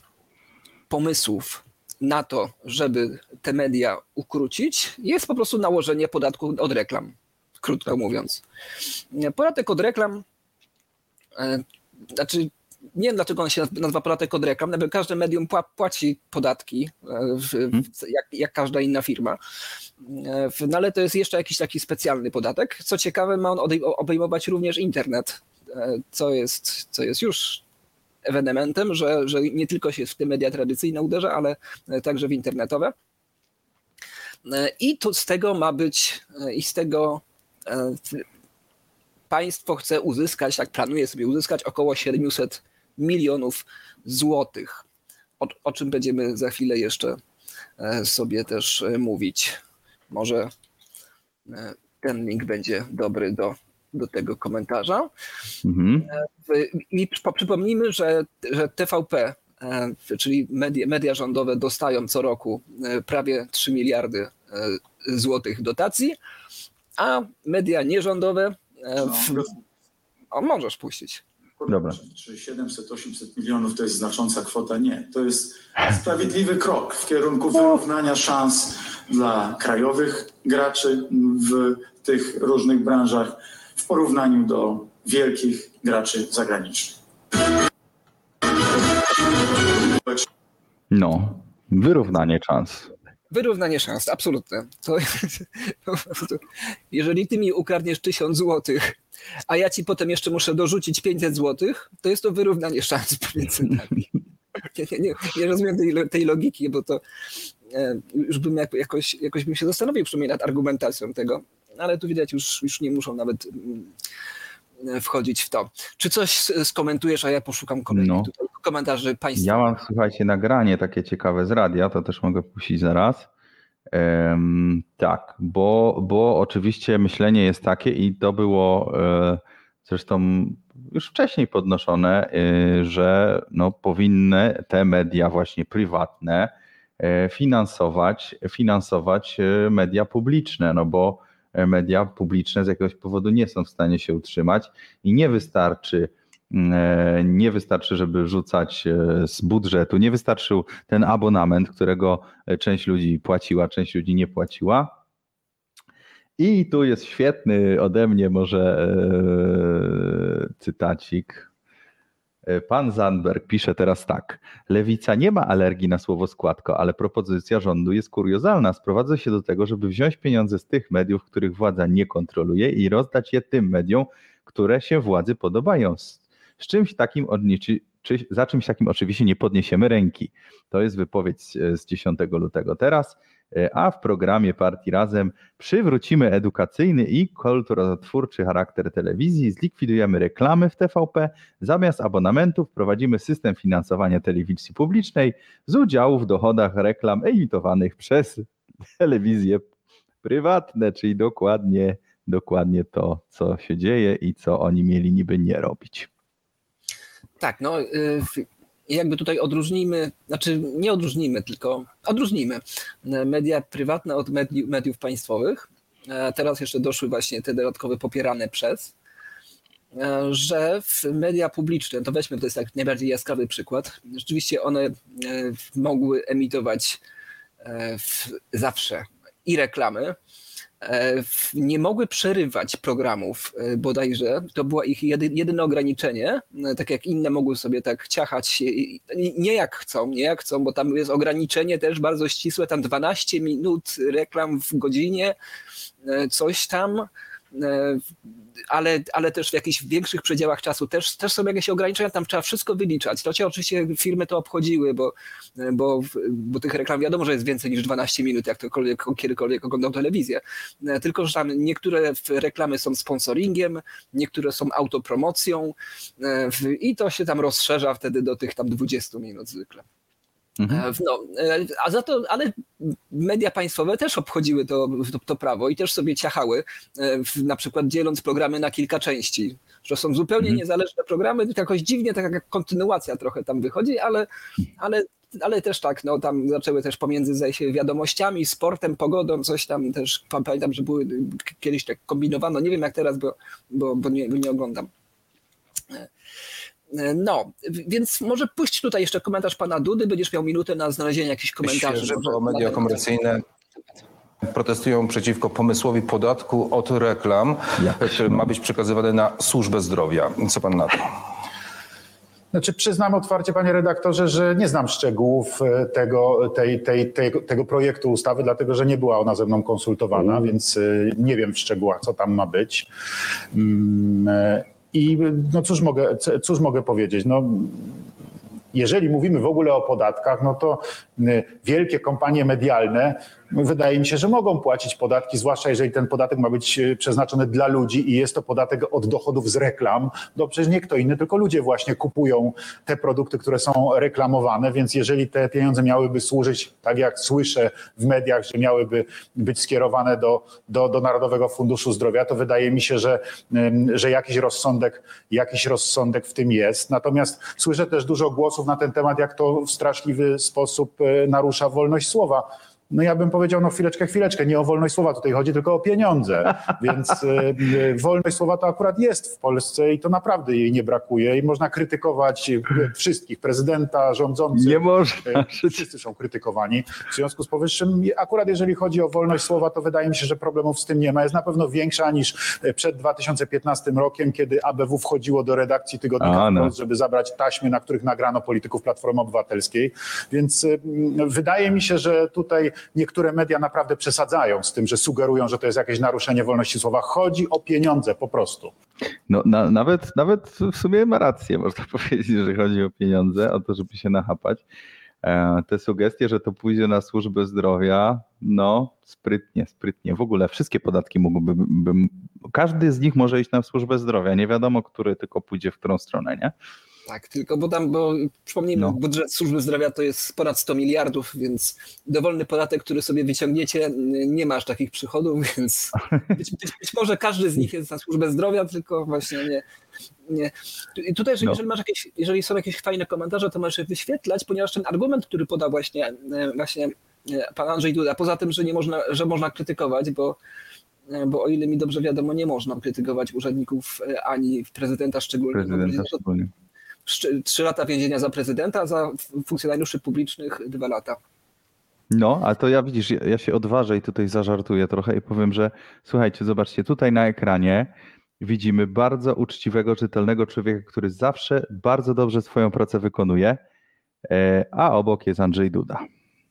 pomysłów na to, żeby te media ukrócić, jest po prostu nałożenie podatku od reklam. krótko mówiąc. Podatek od reklam, e, znaczy nie wiem dlaczego on się nazywa podatek od reklam, bo każde medium pła- płaci podatki, e, w, jak, jak każda inna firma. E, No ale to jest jeszcze jakiś taki specjalny podatek. Co ciekawe, ma on obejmować również internet, co jest, co jest już ewenementem, że, że nie tylko się w te media tradycyjne uderza, ale e, także w internetowe. E, I to z tego ma być, e, i z tego e, państwo chce uzyskać, tak planuje sobie uzyskać około 700 milionów złotych. O, o czym będziemy za chwilę jeszcze e, sobie też e, mówić. Może e, ten link będzie dobry do, do tego komentarza.
Mhm.
I przypo- przypomnijmy, że, że TVP, e, czyli media, media rządowe dostają co roku e, prawie 3 miliardy e, złotych dotacji, a media nierządowe e, w,
No,
o, możesz puścić.
Dobra.
Czy 700-800 milionów to jest znacząca kwota? Nie. To jest sprawiedliwy krok w kierunku wyrównania szans dla krajowych graczy w tych różnych branżach porównaniu do wielkich graczy zagranicznych.
No, wyrównanie szans.
Wyrównanie szans, absolutne. To, [LAUGHS] jeżeli ty mi ukradniesz 1000 złotych, a ja ci potem jeszcze muszę dorzucić 500 złotych, to jest to wyrównanie szans pomiędzy nami. Nie, nie, nie, nie rozumiem tej, tej logiki, bo to e, już bym jak, jakoś, jakoś bym się zastanowił przynajmniej nad argumentacją tego, ale tu widać już, już nie muszą nawet mm, wchodzić w to. Czy coś skomentujesz, a ja poszukam
No.
komentarzy państwa.
Ja mam, słuchajcie, nagranie takie ciekawe z radia, to też mogę puścić zaraz. Em, tak, bo, bo oczywiście myślenie jest takie i to było e, zresztą już wcześniej podnoszone, e, że no, powinny te media właśnie prywatne e, finansować, finansować e, media publiczne, no bo media publiczne z jakiegoś powodu nie są w stanie się utrzymać i nie wystarczy E, nie wystarczy, żeby rzucać e, z budżetu, nie wystarczył ten abonament, którego e, część ludzi płaciła, część ludzi nie płaciła. I tu jest świetny ode mnie może e, cytacik. E, Pan Zandberg pisze teraz tak. Lewica nie ma alergii na słowo składko, ale propozycja rządu jest kuriozalna. Sprowadza się do tego, żeby wziąć pieniądze z tych mediów, których władza nie kontroluje i rozdać je tym mediom, które się władzy podobają. Z, czymś takim odnieczy, czy, za czymś takim oczywiście nie podniesiemy ręki. To jest wypowiedź z- z 10 lutego teraz, a w programie Partii Razem przywrócimy edukacyjny i kulturotwórczy charakter telewizji, zlikwidujemy reklamy w TVP, zamiast abonamentów wprowadzimy system finansowania telewizji publicznej z udziału w dochodach reklam emitowanych przez telewizje prywatne, czyli dokładnie, dokładnie to, co się dzieje i co oni mieli niby nie robić.
Tak, no w- jakby tutaj odróżnijmy, znaczy nie odróżnijmy, tylko odróżnijmy e, media prywatne od mediów, mediów państwowych. E, Teraz jeszcze doszły właśnie te dodatkowe popierane przez, e, że w media publiczne, to weźmy, to jest tak najbardziej jaskrawy przykład, rzeczywiście one mogły emitować zawsze i reklamy, nie mogły przerywać programów e, bodajże. To było ich jedy, jedyne ograniczenie. E, Tak jak inne mogły sobie tak ciachać nie jak chcą, nie jak chcą, bo tam jest ograniczenie też bardzo ścisłe, tam 12 minut reklam w godzinie, e, coś tam. E, Ale, ale też w jakichś większych przedziałach czasu też, też są jakieś ograniczenia, tam trzeba wszystko wyliczać. To cię oczywiście firmy to obchodziły, bo, bo, bo tych reklam wiadomo, że jest więcej niż 12 minut, jak ktokolwiek, kiedykolwiek oglądał telewizję. E, Tylko, że tam niektóre reklamy są sponsoringiem, niektóre są autopromocją e, i to się tam rozszerza wtedy do tych tam 20 minut zwykle.
Mhm.
E, No, e, a za to, ale media państwowe też obchodziły to, to, to prawo i też sobie ciachały, e, w, na przykład dzieląc programy na kilka części, że są zupełnie
Mhm.
niezależne programy, jakoś dziwnie, tak jak kontynuacja trochę tam wychodzi, ale, ale, ale też tak, no tam zaczęły też pomiędzy się wiadomościami, sportem, pogodą, coś tam też, pa- pamiętam, że były kiedyś tak kombinowano, nie wiem jak teraz, bo, bo, bo nie, nie oglądam. E, No, więc może puść tutaj jeszcze komentarz pana Dudy, będziesz miał minutę na znalezienie jakichś komentarzy. Na
media komercyjne. protestują przeciwko pomysłowi podatku od reklam, który ma być przekazywany na służbę zdrowia. Co pan na to?
Znaczy przyznam otwarcie, panie redaktorze, że nie znam szczegółów e, tego, tej, tej, tego, tego projektu ustawy, dlatego że nie była ona ze mną konsultowana, więc e, nie wiem w szczegółach, co tam ma być. I no cóż mogę, cóż mogę powiedzieć? No, jeżeli mówimy w ogóle o podatkach, no to y, wielkie kompanie medialne wydaje mi się, że mogą płacić podatki, zwłaszcza jeżeli ten podatek ma być y, przeznaczony dla ludzi i jest to podatek od dochodów z reklam. No przecież nie kto inny, tylko ludzie właśnie kupują te produkty, które są reklamowane, więc jeżeli te pieniądze miałyby służyć, tak jak słyszę w mediach, że miałyby być skierowane do, do, do Narodowego Funduszu Zdrowia, to wydaje mi się, że, że jakiś rozsądek, jakiś rozsądek w tym jest. Natomiast słyszę też dużo głosów na ten temat, jak to w straszliwy sposób y, narusza wolność słowa. No ja bym powiedział, no chwileczkę, chwileczkę, nie o wolność słowa tutaj chodzi, tylko o pieniądze. [LAUGHS] Więc y, wolność słowa to akurat jest w Polsce i to naprawdę jej nie brakuje i można krytykować wszystkich, prezydenta, rządzących.
Nie można.
Y, Wszyscy są krytykowani. W związku z powyższym, akurat jeżeli chodzi o wolność słowa, to wydaje mi się, że problemów z tym nie ma. Jest na pewno większa niż przed 2015 rokiem, kiedy ABW wchodziło do redakcji tygodnika
A, no.
Żeby zabrać taśmy, na których nagrano polityków Platformy Obywatelskiej. Więc wydaje mi się, że tutaj niektóre media naprawdę przesadzają z tym, że sugerują, że to jest jakieś naruszenie wolności słowa. Chodzi o pieniądze po prostu.
No, na, nawet, nawet w sumie ma rację, można [LAUGHS] powiedzieć, że chodzi o pieniądze, o to, żeby się nachapać. E, te sugestie, że to pójdzie na służbę zdrowia, no sprytnie, sprytnie. W ogóle wszystkie podatki mogłyby, bym, każdy z nich może iść na służbę zdrowia. Nie wiadomo, który tylko pójdzie w którą stronę, nie?
Tak, tylko bo tam, bo przypomnijmy,
No.
budżet służby zdrowia to jest ponad 100 miliardów, więc dowolny podatek, który sobie wyciągniecie, nie masz takich przychodów, [LAUGHS] więc być, być, być może każdy z nich jest na służbę zdrowia, tylko właśnie nie. nie. I tutaj, jeżeli,
No.
masz jakieś, jeżeli są jakieś fajne komentarze, to możesz je wyświetlać, ponieważ ten argument, który podał właśnie, e, właśnie e, pan Andrzej Duda, poza tym, że nie można, że można krytykować, bo e, bo o ile mi dobrze wiadomo, nie można krytykować urzędników ani prezydenta szczególnie.
Prezydenta
No,
szczególnie.
Trzy lata więzienia za prezydenta, za funkcjonariuszy publicznych dwa lata.
No, a to ja widzisz, ja, się odważę i tutaj zażartuję trochę i powiem, że słuchajcie, zobaczcie, tutaj na ekranie widzimy bardzo uczciwego, czytelnego człowieka, który zawsze bardzo dobrze swoją pracę wykonuje, e, a obok jest Andrzej Duda.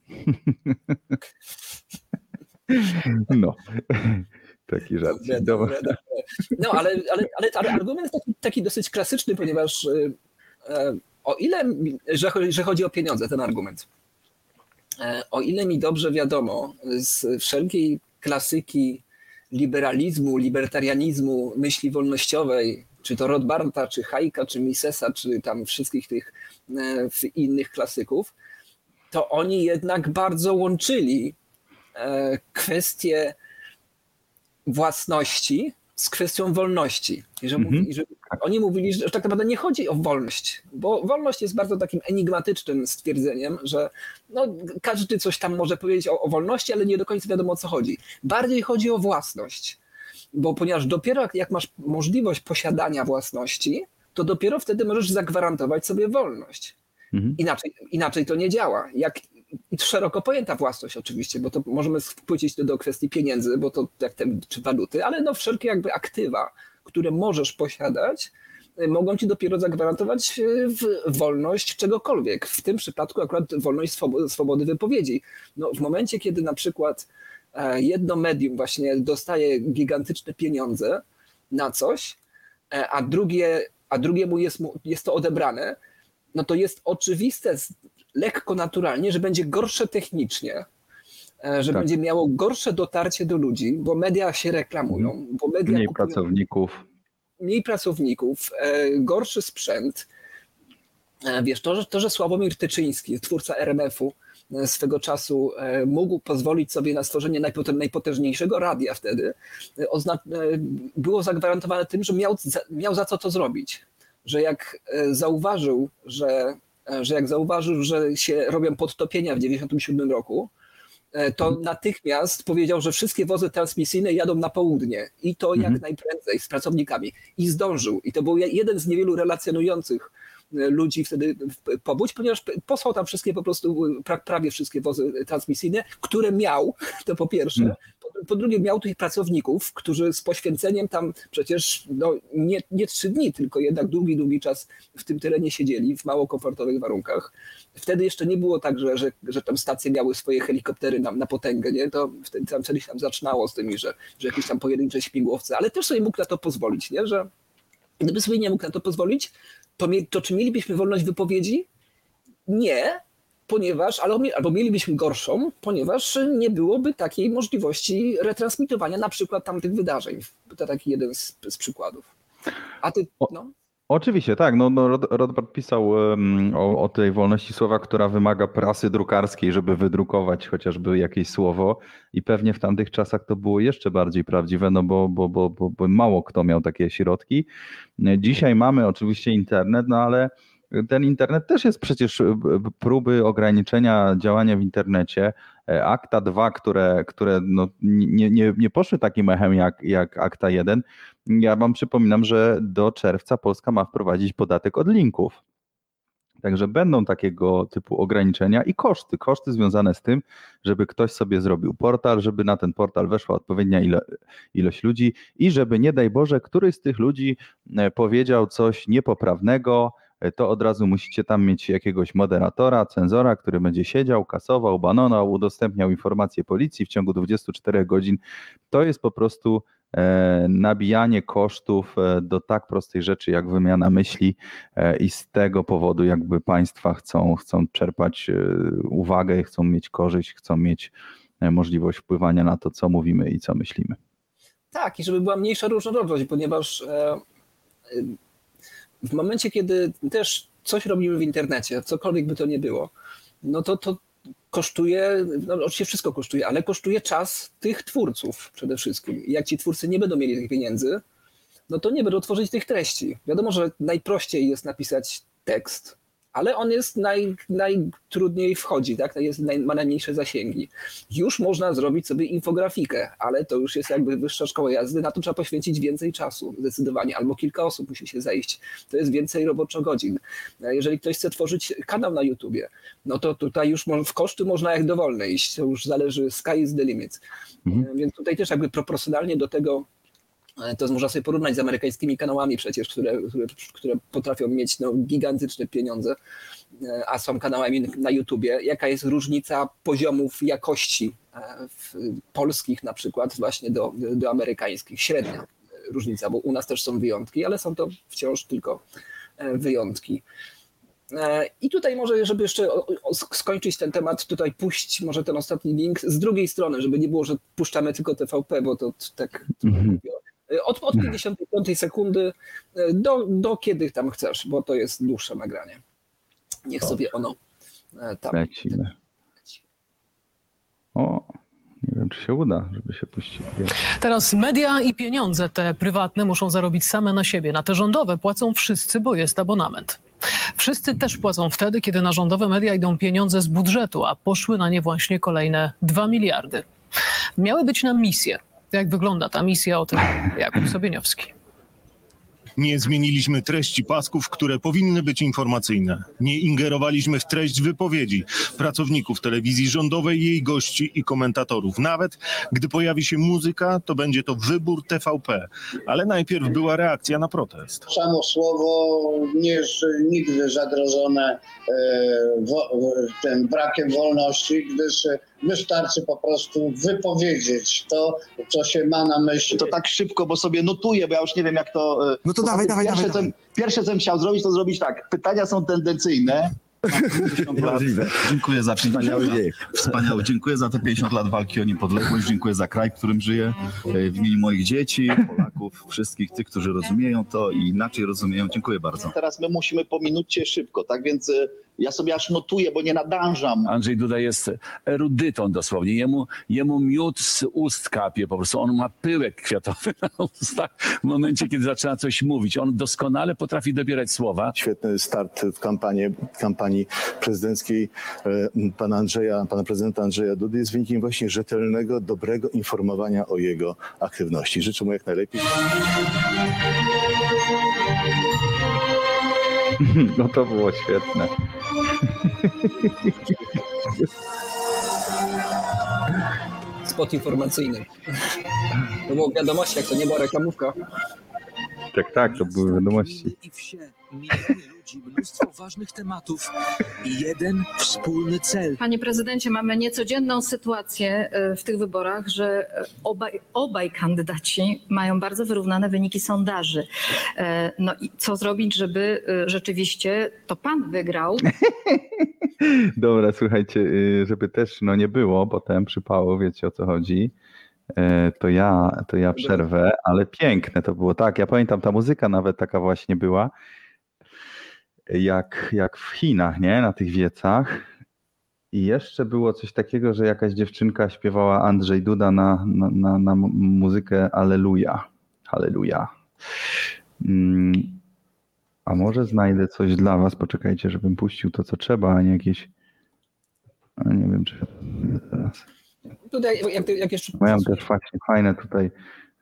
[LAUGHS] No, taki żart.
Dobre, dobre. No, ale, ale, ale, argument jest taki, taki dosyć klasyczny, ponieważ y, o ile, że, że chodzi o pieniądze, ten argument, e, o ile mi dobrze wiadomo, z wszelkiej klasyki liberalizmu, libertarianizmu, myśli wolnościowej, czy to Rothbarda, czy Hayeka, czy Misesa, czy tam wszystkich tych e, innych klasyków, to oni jednak bardzo łączyli e, kwestie własności z kwestią wolności. I że,
Mhm.
mówi, że oni mówili, że tak naprawdę nie chodzi o wolność, bo wolność jest bardzo takim enigmatycznym stwierdzeniem, że no, każdy coś tam może powiedzieć o, o wolności, ale nie do końca wiadomo o co chodzi. Bardziej chodzi o własność, bo ponieważ dopiero jak, jak masz możliwość posiadania własności, to dopiero wtedy możesz zagwarantować sobie wolność.
Mhm.
Inaczej, inaczej to nie działa. Jak, szeroko pojęta własność oczywiście, bo to możemy wpłycić do kwestii pieniędzy, bo to jak te, czy waluty, ale no wszelkie jakby aktywa, które możesz posiadać, y, mogą ci dopiero zagwarantować y, wolność czegokolwiek. W tym przypadku akurat wolność swobo- swobody wypowiedzi. No, w momencie, kiedy na przykład e, jedno medium właśnie dostaje gigantyczne pieniądze na coś, e, a, drugie, a drugiemu jest, mu- jest to odebrane, no to jest oczywiste, lekko naturalnie, że będzie gorsze technicznie, e, że
Tak.
będzie miało gorsze dotarcie do ludzi, bo media się reklamują, bo media
Mniej
kupują
pracowników.
mniej pracowników, e, gorszy sprzęt. E, Wiesz, to, że, to, że Sławomir Tyczyński, twórca RMF-u, swego czasu mógł pozwolić sobie na stworzenie najpotężniejszego radia wtedy, było zagwarantowane tym, że miał za, miał za co to zrobić. Że jak zauważył, że, że jak zauważył, że się robią podtopienia w 1997 roku, e, to natychmiast powiedział, że wszystkie wozy transmisyjne jadą na południe i to jak
Mhm.
najprędzej z pracownikami. I zdążył. I to był je- jeden z niewielu relacjonujących ludzi wtedy pobudź, ponieważ posłał tam wszystkie po prostu, pra, prawie wszystkie wozy transmisyjne, które miał, [LAUGHS] to po pierwsze. Po, po drugie miał tych pracowników, którzy z poświęceniem tam przecież no, nie, nie trzy dni, tylko jednak długi, długi czas w tym terenie siedzieli w mało komfortowych warunkach. Wtedy jeszcze nie było tak, że, że, że tam stacje miały swoje helikoptery na, na potęgę, nie? To wtedy tam wtedy się tam zaczynało z tymi, że, że jakieś tam pojedyncze śmigłowce, ale też sobie mógł na to pozwolić, nie? Że gdyby sobie nie mógł na to pozwolić, to, to czy mielibyśmy wolność wypowiedzi? Nie, ponieważ, albo, mi- albo mielibyśmy gorszą, ponieważ nie byłoby takiej możliwości retransmitowania na przykład tamtych wydarzeń. To taki jeden z, z przykładów. A ty, no?
Oczywiście, tak. No, no, Rod- Rodbard pisał em, o, o tej wolności słowa, która wymaga prasy drukarskiej, żeby wydrukować chociażby jakieś słowo. I pewnie w tamtych czasach to było jeszcze bardziej prawdziwe, no bo, bo, bo, bo, bo mało kto miał takie środki. Dzisiaj mamy oczywiście internet, no ale ten internet też jest przecież e, próby ograniczenia działania w internecie. E, Akta 2, które, które no nie, nie, nie poszły takim echem jak, jak Akta 1. Ja wam przypominam, że do czerwca Polska ma wprowadzić podatek od linków. Także będą takiego typu ograniczenia i koszty. Koszty związane z tym, żeby ktoś sobie zrobił portal, żeby na ten portal weszła odpowiednia ilo- ilość ludzi i żeby nie daj Boże, któryś z tych ludzi e, powiedział coś niepoprawnego, to od razu musicie tam mieć jakiegoś moderatora, cenzora, który będzie siedział, kasował, banował, udostępniał informacje policji w ciągu 24 godzin. To jest po prostu e, nabijanie kosztów e, do tak prostej rzeczy jak wymiana myśli e, i z tego powodu jakby państwa chcą, chcą czerpać uwagę, chcą mieć korzyść, chcą mieć możliwość wpływania na to, co mówimy i co myślimy.
Tak, i żeby była mniejsza różnorodność, ponieważ w momencie, kiedy też coś robimy w internecie, cokolwiek by to nie było, no to to kosztuje, no oczywiście wszystko kosztuje, ale kosztuje czas tych twórców przede wszystkim. I jak ci twórcy nie będą mieli tych pieniędzy, no to nie będą tworzyć tych treści. Wiadomo, że najprościej jest napisać tekst, ale on jest naj, najtrudniej wchodzi, tak? jest naj, ma najmniejsze zasięgi. Już można zrobić sobie infografikę, ale to już jest jakby wyższa szkoła jazdy, na to trzeba poświęcić więcej czasu, zdecydowanie, albo kilka osób musi się zejść. To jest więcej roboczo-godzin. Jeżeli ktoś chce tworzyć kanał na YouTubie, no to tutaj już w koszty można jak dowolne iść, to już zależy, sky is the limit.
Mhm.
Więc tutaj też jakby proporcjonalnie do tego E, to można sobie porównać z amerykańskimi kanałami przecież, które, które, które potrafią mieć no, gigantyczne pieniądze, e, a są kanałami na YouTubie. Jaka jest różnica poziomów jakości e, w, polskich na przykład właśnie do, do amerykańskich? Średnia różnica, bo u nas też są wyjątki, ale są to wciąż tylko e, wyjątki. E, I tutaj może, żeby jeszcze skończyć ten temat, tutaj puść może ten ostatni link z drugiej strony, żeby nie było, że puszczamy tylko TVP, bo to tak
Mhm.
Od, od 55 sekundy e, do, do kiedy tam chcesz, bo to jest dłuższe nagranie. Niech sobie ono e, tam.
Lecimy. O, nie wiem, czy się uda, żeby się puścić.
Teraz media i pieniądze te prywatne muszą zarobić same na siebie. Na te rządowe płacą wszyscy, bo jest abonament. Wszyscy też płacą wtedy, kiedy na rządowe media idą pieniądze z budżetu, a poszły na nie właśnie kolejne 2 miliardy. Miały być na misję. Jak wygląda ta misja? O tym Jakub Sobieniowski.
Nie zmieniliśmy treści pasków, które powinny być informacyjne. Nie ingerowaliśmy w treść wypowiedzi pracowników telewizji rządowej, jej gości i komentatorów. Nawet gdy pojawi się muzyka, to będzie to wybór TVP. Ale najpierw była reakcja na protest.
Samo słowo nie jest nigdy zagrożone e, wo, tym brakiem wolności, gdyż wystarczy po prostu wypowiedzieć to, co się ma na myśli.
To tak szybko, bo sobie notuję, bo ja już nie wiem jak to... e,
No to dawaj, dawaj,
pierwsze,
dawaj,
co, Pierwsze, co bym chciał zrobić, to zrobić tak. Pytania są tendencyjne. Mam 50 lat.
Dziękuję za 50
Wspaniały
lat. Wspaniały. Dziękuję za te 50 lat walki o niepodległość. Dziękuję za kraj, w którym żyję. E, W imieniu moich dzieci, Polaków, wszystkich tych, którzy rozumieją to i inaczej rozumieją. Dziękuję bardzo.
Teraz my musimy po minucie szybko, tak więc e, ja sobie aż notuję, bo nie nadążam.
Andrzej Duda jest erudytą dosłownie. Jemu, jemu miód z ust kapie po prostu. On ma pyłek kwiatowy na ustach w momencie, kiedy zaczyna coś mówić. On doskonale potrafi dobierać słowa.
Świetny start w kampanii, kampanii prezydenckiej e, pana Andrzeja, pana prezydenta Andrzeja Dudy jest wynikiem właśnie rzetelnego, dobrego informowania o jego aktywności. Życzę mu jak najlepiej. [LAUGHS]
No to było świetne.
Spot informacyjny. To było w wiadomościach, to nie była reklamówka.
Tak, tak, to były wiadomości.
i wsie, miliony ludzi, mnóstwo ważnych tematów i jeden wspólny cel.
Panie prezydencie, mamy niecodzienną sytuację e, w tych wyborach, że e, obaj, obaj kandydaci mają bardzo wyrównane wyniki sondaży. E, No i co zrobić, żeby rzeczywiście to pan wygrał? [LAUGHS]
Dobra, słuchajcie, y, żeby też no nie było potem przypało, wiecie o co chodzi, to ja, to ja przerwę, ale piękne to było, tak, ja pamiętam, ta muzyka nawet taka właśnie była, jak, jak w Chinach, nie, na tych wiecach i jeszcze było coś takiego, że jakaś dziewczynka śpiewała Andrzej Duda na, na, na, na muzykę Alleluja, Halleluja. Mm, a może znajdę coś dla was? Poczekajcie, żebym puścił to, co trzeba, a nie jakieś. A nie wiem, czy teraz.
Tutaj, jak, jak jeszcze,
Mają też właśnie fajne tutaj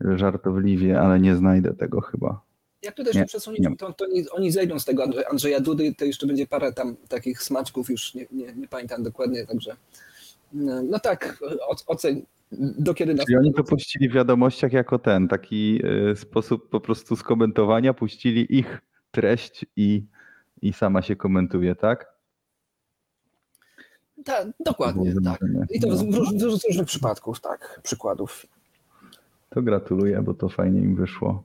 żartobliwie, ale nie znajdę tego chyba.
Jak to też nie,
Nie,
przesunięcie,
nie.
to, to oni zejdą z tego Andrze- Andrzeja Dudy, to jeszcze będzie parę tam takich smaczków, już nie, nie, nie pamiętam dokładnie, także no, no tak, oceń, do kiedy nas...
Czyli oni to puścili w wiadomościach jako ten, taki y, sposób po prostu skomentowania, puścili ich treść i, i sama się komentuje, tak?
Tak, dokładnie, tak. I to w, w różnych przypadków, tak, przykładów.
To gratuluję, bo to fajnie im wyszło.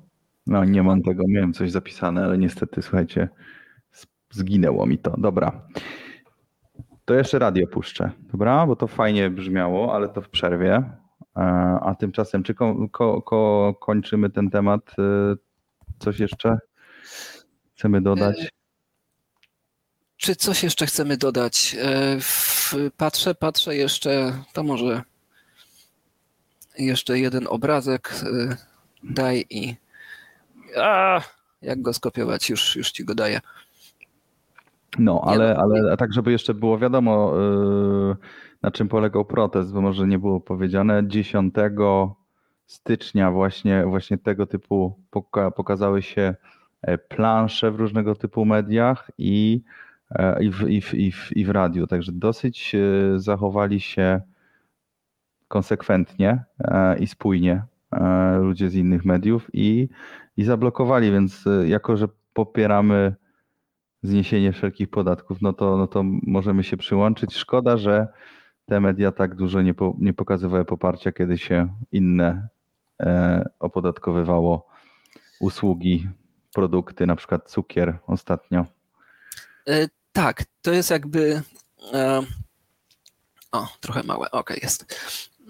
No, nie mam tego, miałem coś zapisane, ale niestety, słuchajcie, zginęło mi to. Dobra. To jeszcze radio puszczę, dobra? Bo to fajnie brzmiało, ale to w przerwie. E, A tymczasem, czy ko, ko, ko, kończymy ten temat? E, Coś jeszcze chcemy dodać?
Czy coś jeszcze chcemy dodać? E, Patrzę, patrzę jeszcze, to może jeszcze jeden obrazek e, daj i a, jak go skopiować, już, już ci go daję.
No, ale, ale tak, żeby jeszcze było wiadomo, yy, na czym polegał protest, bo może nie było powiedziane. 10 stycznia właśnie, właśnie tego typu poka pokazały się e, plansze w różnego typu mediach i, e, i, w, i, w, i, w, i w radiu. Także dosyć e, zachowali się konsekwentnie i spójnie ludzie z innych mediów i, i zablokowali, więc e, jako, że popieramy zniesienie wszelkich podatków, no to, no to możemy się przyłączyć. Szkoda, że te media tak dużo nie, po, nie pokazywały poparcia, kiedy się inne e, opodatkowywało usługi, produkty, na przykład cukier ostatnio.
E, Tak, to jest jakby. e, O, trochę małe, okej, jest.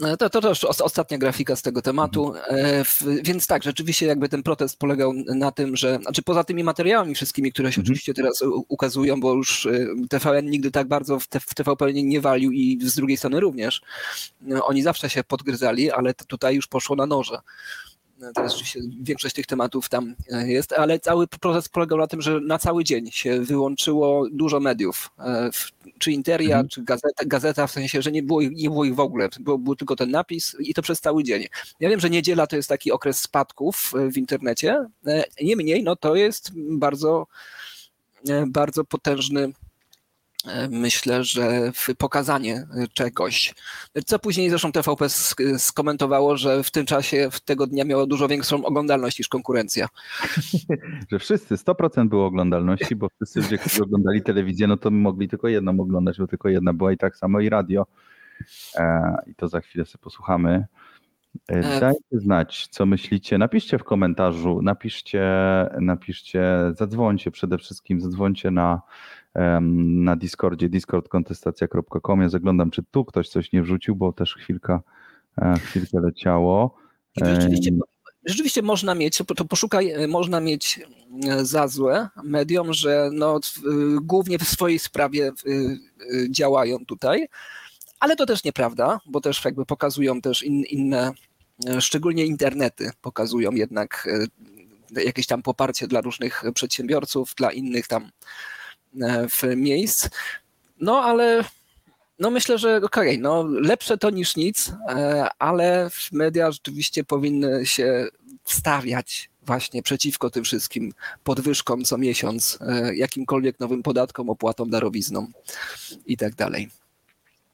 E, To, to też os- ostatnia grafika z tego tematu. E, w- Więc tak, rzeczywiście jakby ten protest polegał na tym, że, znaczy poza tymi materiałami wszystkimi, które się oczywiście teraz ukazują, bo już e, TVN nigdy tak bardzo w, TVP nie, walił i z drugiej strony również. No, Oni zawsze się podgryzali, ale tutaj już poszło na noże. No, Teraz oczywiście większość tych tematów tam e, jest, ale cały proces polegał na tym, że na cały dzień się wyłączyło dużo mediów, e, czy Interia, czy gazeta, gazeta, w sensie, że nie było, ich- nie było ich w ogóle, był, był tylko ten napis i to przez cały dzień. Ja wiem, że niedziela to jest taki okres spadków e, w internecie, e, niemniej no, to jest bardzo, e, bardzo potężny e, myślę, że w pokazanie czegoś. Co później zresztą TVP sk- skomentowało, że w tym czasie w tego dnia miało dużo większą oglądalność niż konkurencja. [LAUGHS]
Że wszyscy, 100% było oglądalności, bo wszyscy ludzie, którzy oglądali telewizję, no to mogli tylko jedną oglądać, bo tylko jedna była i tak samo i radio. E, I to za chwilę sobie posłuchamy. E,
E,
Dajcie znać, co myślicie. Napiszcie w komentarzu, napiszcie, napiszcie, zadzwońcie przede wszystkim, zadzwońcie na, na Discordzie, discordkontestacja.com. Ja zaglądam, czy tu ktoś coś nie wrzucił, bo też chwilka, e, chwilkę leciało.
Rzeczywiście, rzeczywiście można mieć, to poszukaj, e, można mieć e, za złe mediom, że no, głównie w swojej sprawie działają tutaj, ale to też nieprawda, bo też jakby pokazują też in, inne, szczególnie internety pokazują jednak jakieś tam poparcie dla różnych przedsiębiorców, dla innych tam w miejsc. No ale no myślę, że okej, no lepsze to niż nic, e, ale media rzeczywiście powinny się wstawiać właśnie przeciwko tym wszystkim podwyżkom co miesiąc, e, jakimkolwiek nowym podatkom, opłatom, darowiznom i tak dalej.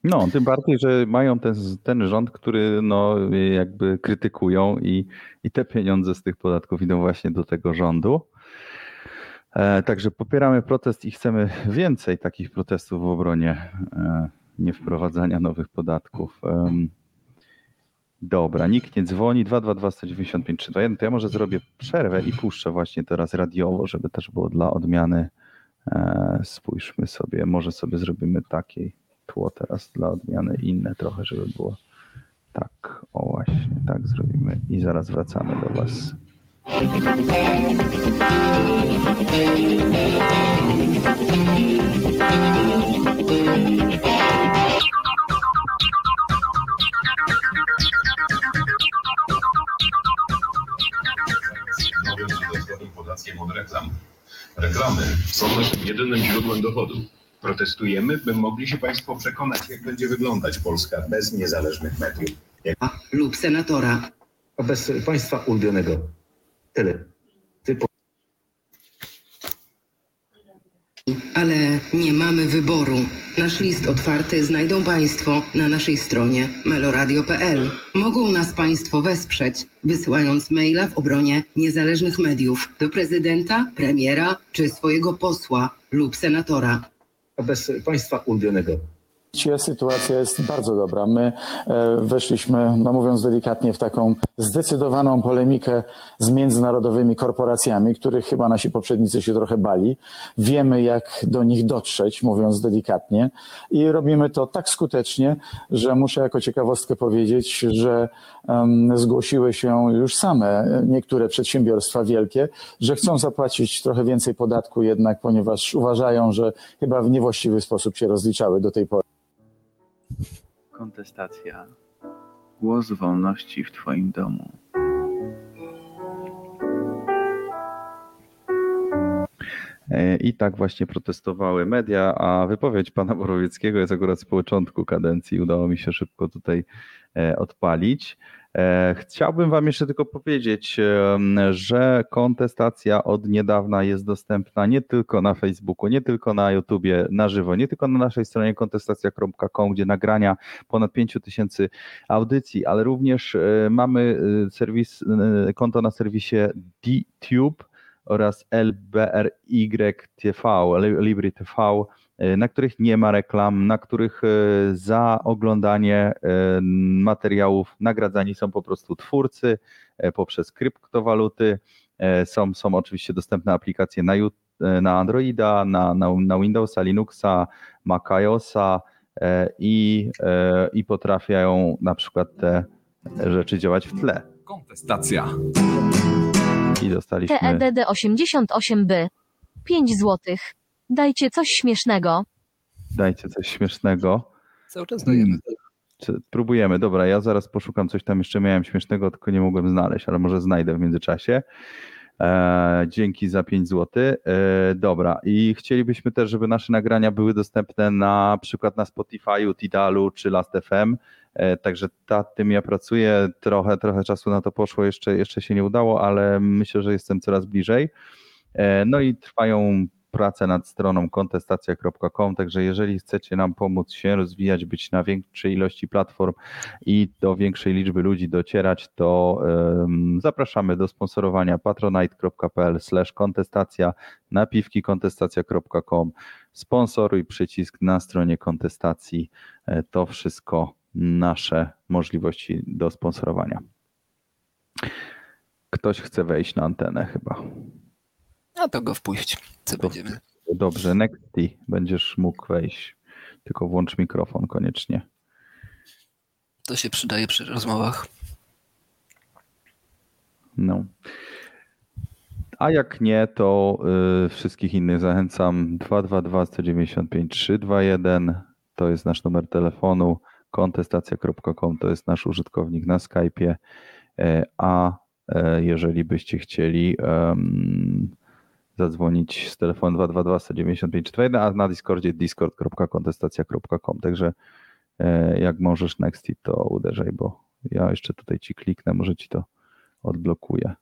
No, tym bardziej, że mają ten, ten rząd, który no, jakby krytykują i, i te pieniądze z tych podatków idą właśnie do tego rządu. E, także popieramy protest i chcemy więcej takich protestów w obronie e, niewprowadzania nowych podatków. Dobra, nikt nie dzwoni. 222 195 321. To ja może zrobię przerwę i puszczę właśnie teraz radiowo, żeby też było dla odmiany. E, spójrzmy sobie, może sobie zrobimy takie tło teraz dla odmiany inne trochę, żeby było tak. O właśnie, tak zrobimy i zaraz wracamy do Was.
Reklamy są naszym jedynym źródłem dochodu. Protestujemy, by mogli się Państwo przekonać, jak będzie wyglądać Polska bez niezależnych mediów.
lub senatora. Bez państwa ulubionego. Tyle. Typu. Ale nie mamy wyboru. Nasz list otwarty znajdą Państwo na naszej stronie meloradio.pl. Mogą nas Państwo wesprzeć, wysyłając maila w obronie niezależnych mediów do prezydenta, premiera czy swojego posła lub senatora. Bez państwa ulubionego.
Sytuacja jest bardzo dobra. My e, weszliśmy, no mówiąc delikatnie, w taką zdecydowaną polemikę z międzynarodowymi korporacjami, których chyba nasi poprzednicy się trochę bali. Wiemy, jak do nich dotrzeć, mówiąc delikatnie, i robimy to tak skutecznie, że muszę jako ciekawostkę powiedzieć, że zgłosiły się już same niektóre przedsiębiorstwa wielkie, że chcą zapłacić trochę więcej podatku jednak, ponieważ uważają, że chyba w niewłaściwy sposób się rozliczały do tej pory.
Kontestacja. Głos wolności w Twoim domu.
E, I tak właśnie protestowały media, a wypowiedź pana Borowieckiego jest akurat z początku kadencji. Udało mi się szybko tutaj e, odpalić. E, Chciałbym wam jeszcze tylko powiedzieć, że kontestacja od niedawna jest dostępna nie tylko na Facebooku, nie tylko na YouTubie na żywo, nie tylko na naszej stronie kontestacja.com, gdzie nagrania ponad 5000 audycji, ale również e, mamy e, serwis, konto na serwisie DTube oraz LBRY-TV, Libry TV, na których nie ma reklam, na których e, za oglądanie e, materiałów nagradzani są po prostu twórcy e, poprzez kryptowaluty. E, Są, są oczywiście dostępne aplikacje na, e, na Androida, na, na, na Windowsa, Linuxa, Mac OSa e, i, e, i potrafią na przykład te rzeczy działać w tle.
Kontestacja.
I dostaliśmy.
TEDD 88B. 5 złotych. Dajcie coś śmiesznego.
Dajcie coś śmiesznego.
Cały czas dajemy.
Czy- Próbujemy, dobra, ja zaraz poszukam coś tam jeszcze miałem śmiesznego, tylko nie mogłem znaleźć, ale może znajdę w międzyczasie. E, dzięki za 5 zł. E, dobra, i chcielibyśmy też, żeby nasze nagrania były dostępne na przykład na Spotify'u, Tidalu czy Last.fm. E, także nad tym ja pracuję, trochę, trochę czasu na to poszło, jeszcze, jeszcze się nie udało, ale myślę, że jestem coraz bliżej. E, No i trwają prace nad stroną kontestacja.com, także jeżeli chcecie nam pomóc się rozwijać, być na większej ilości platform i do większej liczby ludzi docierać, to zapraszamy do sponsorowania patronite.pl kontestacja, napiwki kontestacja.com, sponsoruj przycisk na stronie kontestacji, E, to wszystko nasze możliwości do sponsorowania. Ktoś chce wejść na antenę chyba.
A to go wpuść. Co będziemy?
Dobrze, Nexty, będziesz mógł wejść. Tylko włącz mikrofon koniecznie.
To się przydaje przy rozmowach.
No. A jak nie, to y, wszystkich innych zachęcam 222 195 321 to jest nasz numer telefonu, kontestacja.com to jest nasz użytkownik na Skype'ie, e, a e, jeżeli byście chcieli zadzwonić z telefonu 222 195 321, a na Discordzie discord.kontestacja.com, także e, jak możesz Nexty, to uderzaj, bo ja jeszcze tutaj ci kliknę, może ci to odblokuję.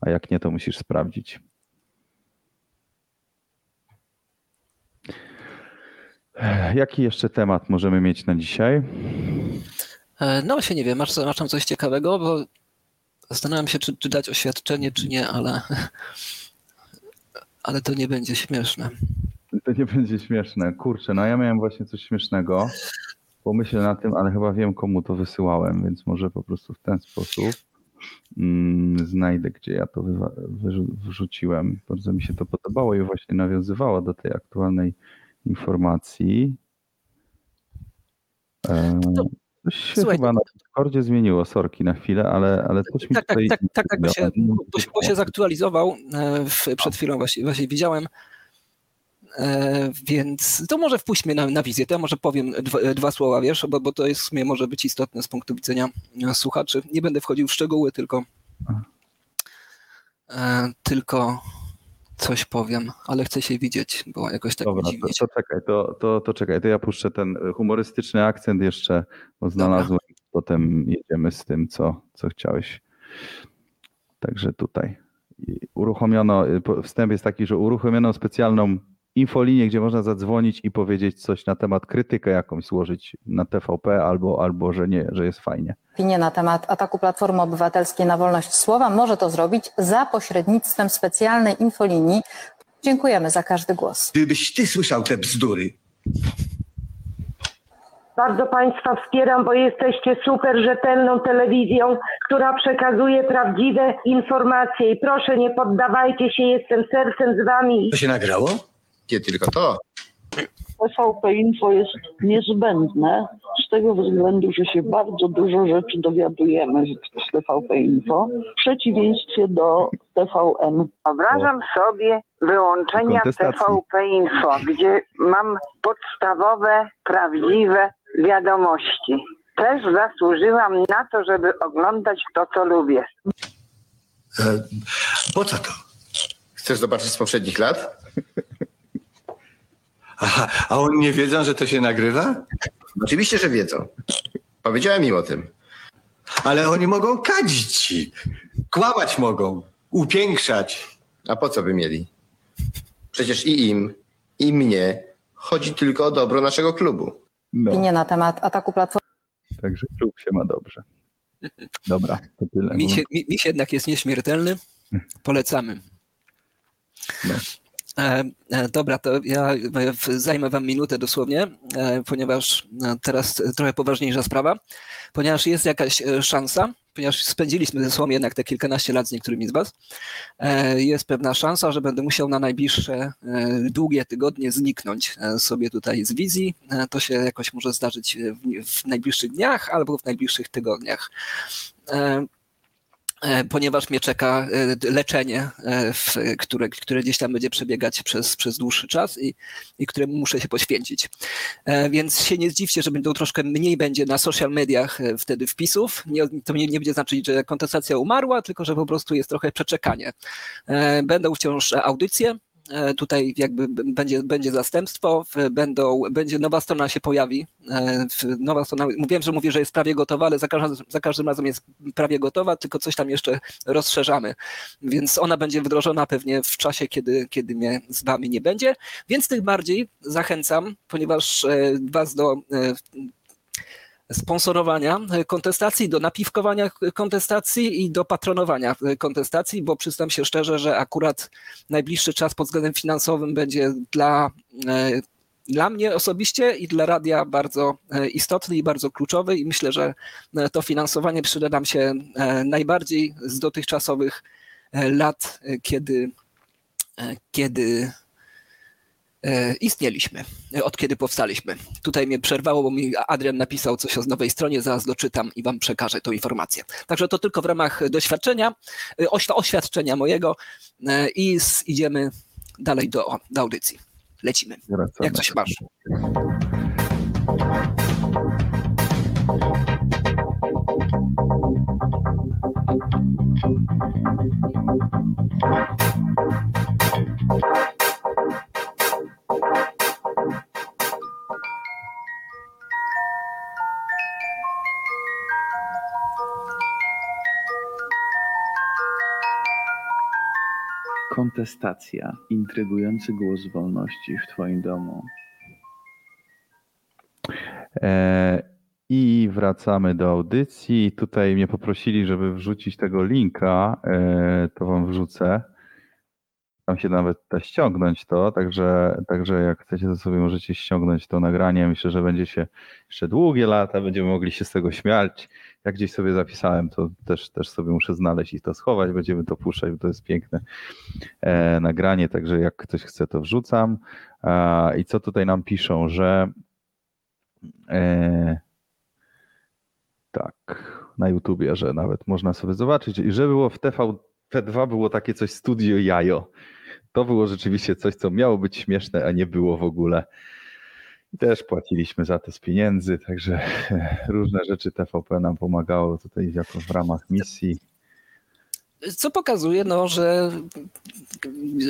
a jak nie, to musisz sprawdzić. Jaki jeszcze temat możemy mieć na dzisiaj?
E, No właśnie nie wiem, masz, masz tam coś ciekawego, bo zastanawiam się, czy, czy dać oświadczenie, czy nie, ale, [LAUGHS] ale to nie będzie śmieszne.
To nie będzie śmieszne. Kurczę, no ja miałem właśnie coś śmiesznego. Pomyślę na tym, ale chyba wiem, komu to wysyłałem, więc może po prostu w ten sposób mm, znajdę, gdzie ja to wywa- wyrzu- wrzuciłem. Bardzo mi się to podobało i właśnie nawiązywało do tej aktualnej informacji. E, Coś się
słuchaj,
chyba na Discordzie zmieniło, sorki na chwilę, ale, ale coś mi
Tak, tak,
tutaj...
tak, tak, tak bo, się, bo, się, bo się zaktualizował e, w, przed chwilą, właśnie, właśnie widziałem. E, więc to może wpuśćmy na, na wizję. To ja może powiem dwa, dwa słowa, wiesz, bo, bo to jest w sumie może być istotne z punktu widzenia e, słuchaczy. Nie będę wchodził w szczegóły, tylko e, tylko coś powiem, ale chcę się widzieć, bo jakoś tak
Dobra,
dziwnie.
to, to czekaj, to, to, to czekaj, to ja puszczę ten humorystyczny akcent jeszcze, bo znalazłem, potem jedziemy z tym, co, co chciałeś. Także tutaj I uruchomiono, wstęp jest taki, że uruchomiono specjalną infolinię, gdzie można zadzwonić i powiedzieć coś na temat krytykę jakąś złożyć na TVP albo, albo że nie, że jest fajnie.
Opinię na temat ataku Platformy Obywatelskiej na wolność słowa może to zrobić za pośrednictwem specjalnej infolinii. Dziękujemy za każdy głos.
Gdybyś ty słyszał te bzdury,
Bardzo Państwa wspieram, bo jesteście super rzetelną telewizją, która przekazuje prawdziwe informacje. I proszę, nie poddawajcie się, jestem sercem z Wami.
to się nagrało? Nie tylko to.
TVP Info jest niezbędne z tego względu, że się bardzo dużo rzeczy dowiadujemy z TVP Info, w przeciwieństwie do TVN.
Wyobrażam sobie wyłączenia. TVP Info, gdzie mam podstawowe, prawdziwe wiadomości. Też zasłużyłam na to, żeby oglądać to, co lubię.
E, po co to? Chcesz zobaczyć z poprzednich lat? Aha, a oni nie wiedzą, że to się nagrywa? Oczywiście, że wiedzą. Powiedziałem im o tym. Ale oni mogą kadzić ci. Kłamać mogą. Upiększać. A po co by mieli? Przecież i im, i mnie chodzi tylko o dobro naszego klubu.
No,
Opinię na temat ataku Platformy
także klub się ma dobrze. Dobra, to tyle.
Mi się, mi, mi się jednak jest nieśmiertelny. Polecamy.
No.
E, e, dobra, to ja zajmę Wam minutę dosłownie, e, ponieważ teraz trochę poważniejsza sprawa, ponieważ jest jakaś szansa, ponieważ spędziliśmy ze sobą jednak te kilkanaście lat z niektórymi z Was, jest pewna szansa, że będę musiał na najbliższe długie tygodnie zniknąć sobie tutaj z wizji. To się jakoś może zdarzyć w, w najbliższych dniach albo w najbliższych tygodniach. E, ponieważ mnie czeka e, leczenie, e, które, które gdzieś tam będzie przebiegać przez, przez dłuższy czas i, i któremu muszę się poświęcić. Więc się nie zdziwcie, że będą troszkę mniej będzie na social mediach wtedy wpisów. Nie, to nie, nie będzie znaczyć, że kontestacja umarła, tylko że po prostu jest trochę przeczekanie. Będą wciąż audycje. E, Tutaj jakby będzie, będzie zastępstwo, będą, będzie nowa strona się pojawi. E, Nowa strona, mówiłem, że mówię, że jest prawie gotowa, ale za każdym, za każdym razem jest prawie gotowa, tylko coś tam jeszcze rozszerzamy. Więc ona będzie wdrożona pewnie w czasie, kiedy, kiedy mnie z wami nie będzie. Więc tym bardziej zachęcam, ponieważ e, was do sponsorowania e, kontestacji, do napiwkowania kontestacji i do patronowania e, kontestacji, bo przyznam się szczerze, że akurat najbliższy czas pod względem finansowym będzie dla, e, dla mnie osobiście i dla radia bardzo e, istotny i bardzo kluczowy i myślę, że e, to finansowanie przyda nam się e, najbardziej z dotychczasowych e, lat, e, kiedy, e, kiedy e, E, istnieliśmy, e, od kiedy powstaliśmy. Tutaj mnie przerwało, bo mi Adrian napisał coś o nowej stronie, zaraz doczytam i wam przekażę tą informację. Także to tylko w ramach doświadczenia, e, oświadczenia mojego i idziemy dalej do, do audycji. Lecimy.
Wracamy.
Jak coś masz?
Kontestacja. Intrygujący głos wolności w Twoim domu.
E, I wracamy do audycji. Tutaj mnie poprosili, żeby wrzucić tego linka. e, To wam wrzucę. Tam się nawet da ściągnąć to, także, także jak chcecie, to sobie możecie ściągnąć to nagranie. Myślę, że będzie się jeszcze długie lata, będziemy mogli się z tego śmiać. Jak gdzieś sobie zapisałem, to też, też sobie muszę znaleźć i to schować. Będziemy to puszczać, bo to jest piękne e, nagranie, także jak ktoś chce, to wrzucam. A, I co tutaj nam piszą, że e, tak, na YouTubie, że nawet można sobie zobaczyć. I że było w TVP2 było takie coś Studio Jajo. To było rzeczywiście coś, co miało być śmieszne, a nie było w ogóle. Też płaciliśmy za to z pieniędzy, także [LAUGHS] różne rzeczy TVP nam pomagało tutaj jako w ramach misji.
Co pokazuje, no, że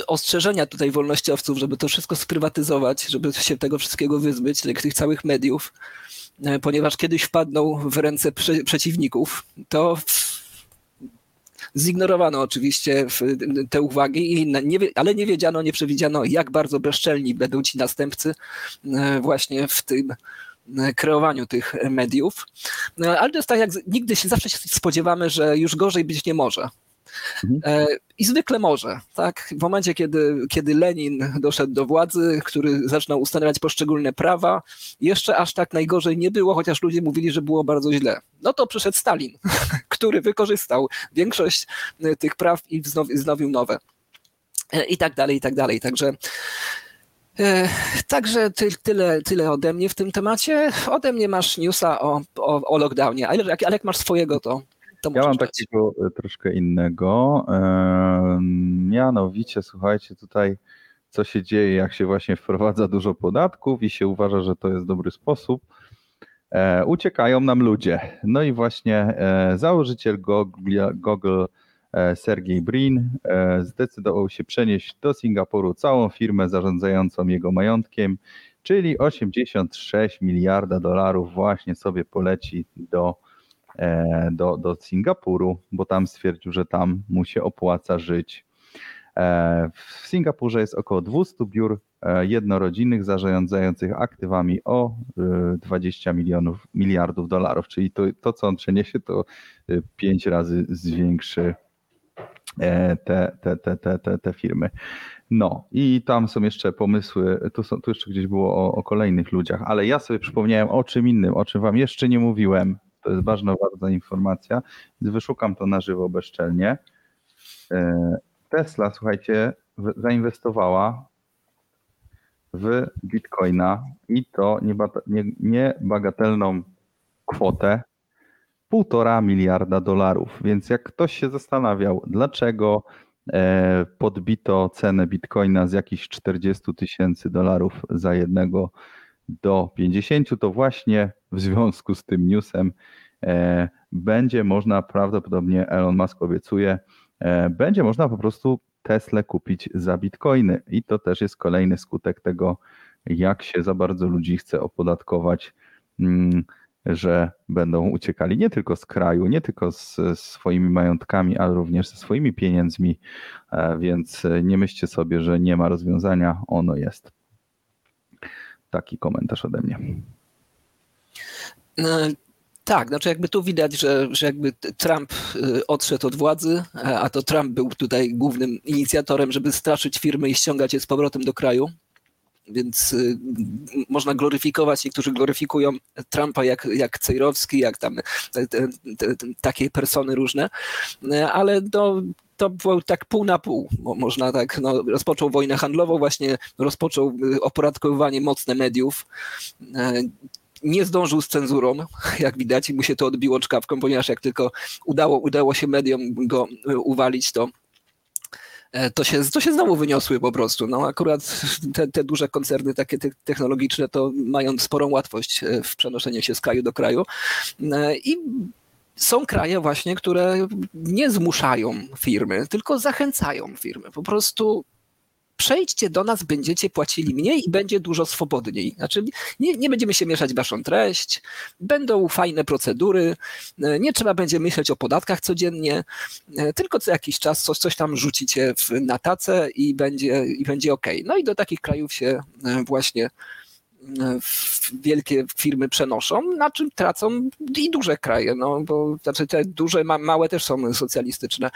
ostrzeżenia tutaj wolnościowców, żeby to wszystko sprywatyzować, żeby się tego wszystkiego wyzbyć, tych, całych mediów, e, ponieważ kiedyś wpadną w ręce prze, przeciwników, to zignorowano oczywiście te uwagi, nie, ale nie wiedziano, nie przewidziano, jak bardzo bezczelni będą ci następcy e, właśnie w tym e, kreowaniu tych mediów. Ale to jest tak, jak nigdy się zawsze się spodziewamy, że już gorzej być nie może. E, I zwykle może, tak? W momencie, kiedy, kiedy Lenin doszedł do władzy, który zaczynał ustanawiać poszczególne prawa, jeszcze aż tak najgorzej nie było, chociaż ludzie mówili, że było bardzo źle. No to przyszedł Stalin, [LAUGHS] który wykorzystał większość e, tych praw i wznowi- wznowił nowe. E, I tak dalej, i tak dalej. Także Także ty, tyle, tyle ode mnie w tym temacie. Ode mnie masz newsa o, o, o lockdownie, ale jak, ale jak masz swojego, to, to
Ja mam
dać.
takiego e, troszkę innego. Mianowicie, słuchajcie, tutaj co się dzieje, jak się właśnie wprowadza dużo podatków i się uważa, że to jest dobry sposób. E, uciekają nam ludzie. No i właśnie e, założyciel Google, Google Sergey Brin zdecydował się przenieść do Singapuru całą firmę zarządzającą jego majątkiem, czyli 86 miliarda dolarów właśnie sobie poleci do do, do Singapuru, bo tam stwierdził, że tam mu się opłaca żyć. E, W Singapurze jest około 200 biur e, jednorodzinnych zarządzających aktywami o e, 20 milionów, miliardów dolarów, czyli to, to co on przeniesie, to 5 razy zwiększy e, te, te, te, te, te, te firmy. No i tam są jeszcze pomysły, tu, są, tu jeszcze gdzieś było o, o kolejnych ludziach, ale ja sobie przypomniałem o czym innym, o czym wam jeszcze nie mówiłem. To jest ważna bardzo informacja, wyszukam to na żywo bezczelnie. E, Tesla, słuchajcie, zainwestowała w bitcoina i to niebagatelną kwotę półtora miliarda dolarów. Więc jak ktoś się zastanawiał, dlaczego e, podbito cenę bitcoina z jakichś 40 tysięcy dolarów za jednego do 50, to właśnie w związku z tym newsem e, będzie można prawdopodobnie, Elon Musk obiecuje, e, będzie można po prostu Tesla kupić za bitcoiny. I to też jest kolejny skutek tego, jak się za bardzo ludzi chce opodatkować, mm, że będą uciekali nie tylko z kraju, nie tylko z swoimi majątkami, ale również ze swoimi pieniędzmi. E, Więc nie myślcie sobie, że nie ma rozwiązania, ono jest. Taki komentarz ode mnie.
E, Tak, znaczy jakby tu widać, że, że jakby Trump y, odszedł od władzy, a a to Trump był tutaj głównym inicjatorem, żeby straszyć firmy i ściągać je z powrotem do kraju. Więc y, można gloryfikować, niektórzy gloryfikują Trumpa jak, jak Cejrowski, jak tam te, te, te, te, takie persony różne, E, ale to, to było tak pół na pół. Mo- Można tak, no, rozpoczął wojnę handlową, właśnie rozpoczął y, opodatkowanie mocne mediów. Nie zdążył z cenzurą, jak widać, i mu się to odbiło czkawką, ponieważ jak tylko udało, udało się mediom go y, uwalić, to to się, to się znowu wyniosły po prostu. No akurat te, te duże koncerny takie te- technologiczne to mają sporą łatwość e, w przenoszeniu się z kraju do kraju. E, I są kraje właśnie, które nie zmuszają firmy, tylko zachęcają firmy. Po prostu przejdźcie do nas, będziecie płacili mniej i będzie dużo swobodniej. Znaczy nie, nie będziemy się mieszać w waszą treść, będą fajne procedury, e, nie trzeba będzie myśleć o podatkach codziennie, e, tylko co jakiś czas coś, coś tam rzucicie w, na tacę i będzie, i będzie ok. No i do takich krajów się e, właśnie wielkie firmy przenoszą, na czym tracą i duże kraje, no bo znaczy te duże, ma, małe też są socjalistyczne.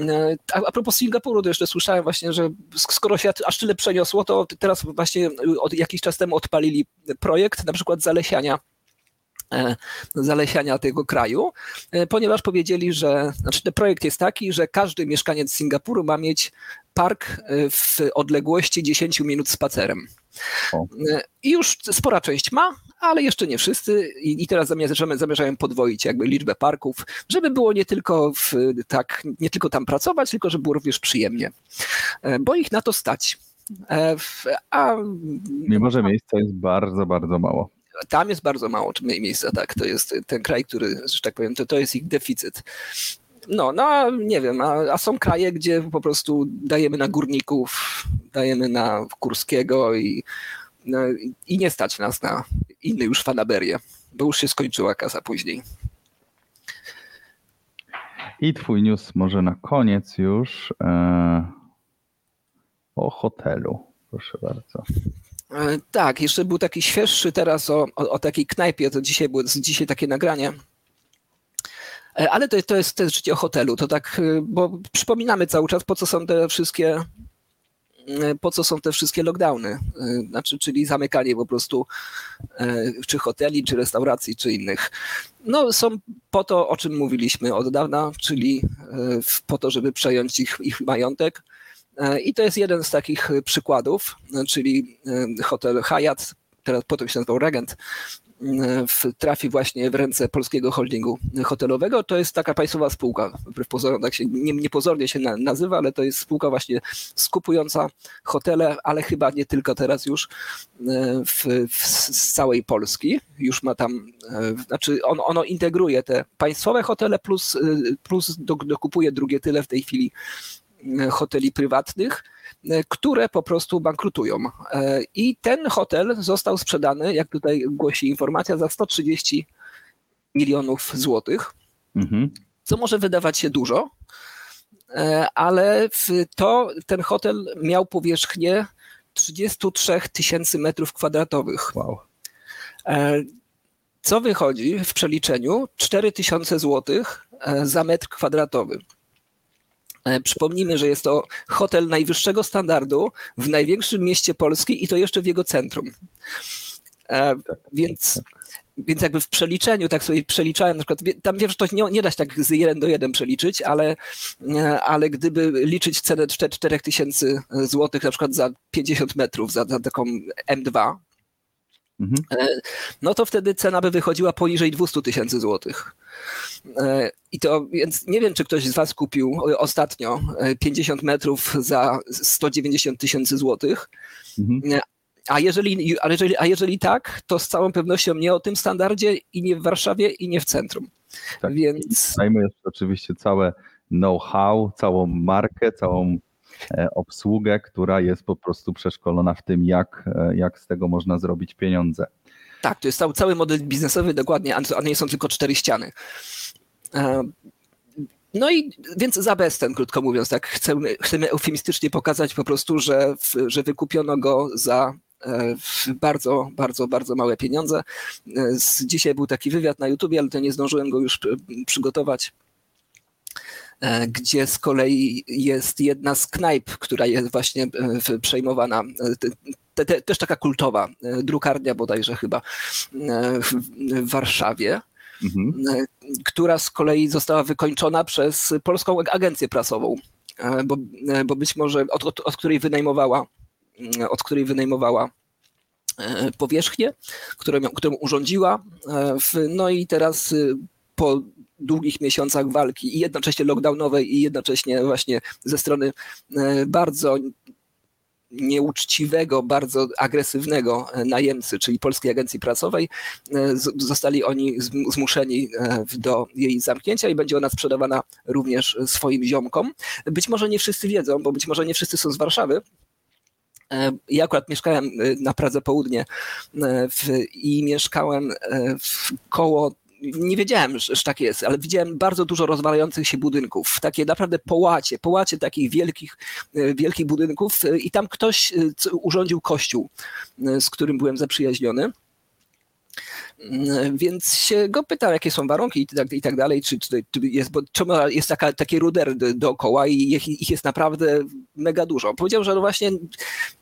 E, A, a propos Singapuru, to jeszcze słyszałem właśnie, że sk- skoro się aż tyle przeniosło, to teraz właśnie od jakiś czas temu odpalili projekt na przykład zalesiania e, zalesiania tego kraju, e, ponieważ powiedzieli, że znaczy ten projekt jest taki, że każdy mieszkaniec Singapuru ma mieć park w odległości 10 minut spacerem. E, I już spora część ma, ale jeszcze nie wszyscy. I, teraz zamierzają, zamierzają podwoić jakby liczbę parków, żeby było nie tylko w, tak, nie tylko tam pracować, tylko żeby było również przyjemnie. E, Bo ich na to stać. E, A
Mimo, że miejsca jest bardzo, bardzo mało.
tam jest bardzo mało mie- miejsca, tak. To jest ten kraj, który, że tak powiem, to, to jest ich deficyt. No, no a nie wiem, a, a są kraje, gdzie po prostu dajemy na górników, dajemy na Kurskiego i, i- i nie stać nas na inne już fanaberię, bo już się skończyła kasa później.
I twój news może na koniec już e, o hotelu. Proszę bardzo.
E, Tak, jeszcze był taki świeższy teraz o, o, o takiej knajpie, to dzisiaj było dzisiaj takie nagranie. E, Ale to, to jest też życie o hotelu, to tak, e, bo przypominamy cały czas, po co są te wszystkie po co są te wszystkie lockdowny, E, znaczy, czyli zamykanie po prostu e, czy hoteli, czy restauracji, czy innych. No są po to, o czym mówiliśmy od dawna, czyli e, po to, żeby przejąć ich, ich majątek, E, I to jest jeden z takich e, przykładów, e, czyli e, hotel Hyatt, teraz potem się nazywał Regent, e, w- trafi właśnie w ręce polskiego holdingu hotelowego. To jest taka państwowa spółka, wbrew pozorom, tak się nie, niepozornie się na, nazywa, ale to jest spółka właśnie skupująca hotele, ale chyba nie tylko teraz już e, w, w, z całej Polski. Już ma tam, e, znaczy on, ono integruje te państwowe hotele plus, e, plus do- dokupuje drugie tyle w tej chwili hoteli prywatnych, e, które po prostu bankrutują. E, I ten hotel został sprzedany, jak tutaj głosi informacja, za 130 milionów złotych,
Mhm.
co może wydawać się dużo, e, ale to ten hotel miał powierzchnię 33 tysięcy metrów kwadratowych.
Wow.
Co wychodzi w przeliczeniu 4 tysiące złotych za metr kwadratowy. E, Przypomnijmy, że jest to hotel najwyższego standardu w największym mieście Polski i to jeszcze w jego centrum. E, Więc, więc jakby w przeliczeniu, tak sobie przeliczałem, na przykład, tam wiem, że to nie, nie da się tak z 1 do 1 przeliczyć, ale, e, ale gdyby liczyć cenę 4 tysięcy złotych na przykład za 50 metrów, za, za taką M2,
Mhm.
E, no to wtedy cena by wychodziła poniżej 200 tysięcy złotych. E, I to, więc nie wiem, czy ktoś z Was kupił e, ostatnio e, 50 metrów za 190 tysięcy złotych. E, A jeżeli, a, jeżeli, a jeżeli tak, to z całą pewnością nie o tym standardzie i nie w Warszawie i nie w centrum. Więc
Dajmy jeszcze oczywiście całe know-how, całą markę, całą obsługę, która jest po prostu przeszkolona w tym, jak, e, jak z tego można zrobić pieniądze.
tak, to jest cały, cały model biznesowy dokładnie, a nie są tylko cztery ściany. E, No i więc za bezcen, krótko mówiąc, tak chcemy, chcemy eufemistycznie pokazać po prostu, że, że wykupiono go za e, bardzo, bardzo, bardzo małe pieniądze. E, Dzisiaj był taki wywiad na YouTubie, ale to nie zdążyłem go już e, przygotować e, gdzie z kolei jest jedna z knajp, która jest właśnie e, przejmowana, e, te, te, te, też taka kultowa, e, drukarnia bodajże chyba e, w, Warszawie, e, która z kolei została wykończona przez Polską Agencję Prasową, e, bo, e, bo być może od, od, od której wynajmowała mm, od której wynajmowała e, powierzchnię, którą, którą urządziła. e, No i teraz y, po długich miesiącach walki i jednocześnie lockdownowej i jednocześnie właśnie ze strony e, bardzo nieuczciwego, bardzo agresywnego e, najemcy, czyli Polskiej Agencji Prasowej, e, zostali oni zm- zmuszeni do jej zamknięcia i będzie ona sprzedawana również swoim ziomkom. Być może nie wszyscy wiedzą, bo być może nie wszyscy są z Warszawy, Ja akurat mieszkałem na Pradze Południe w, i mieszkałem w koło. Nie wiedziałem, że, że tak jest, ale widziałem bardzo dużo rozwalających się budynków. Takie naprawdę połacie, połacie takich wielkich, e, wielkich budynków, e, i tam ktoś e, urządził kościół, z którym byłem zaprzyjaźniony. Więc się go pytał, jakie są warunki i tak, i tak dalej, czy, czy, czy jest, bo czemu jest taka, takie ruder do- dookoła i ich, ich jest naprawdę mega dużo. Powiedział, że no właśnie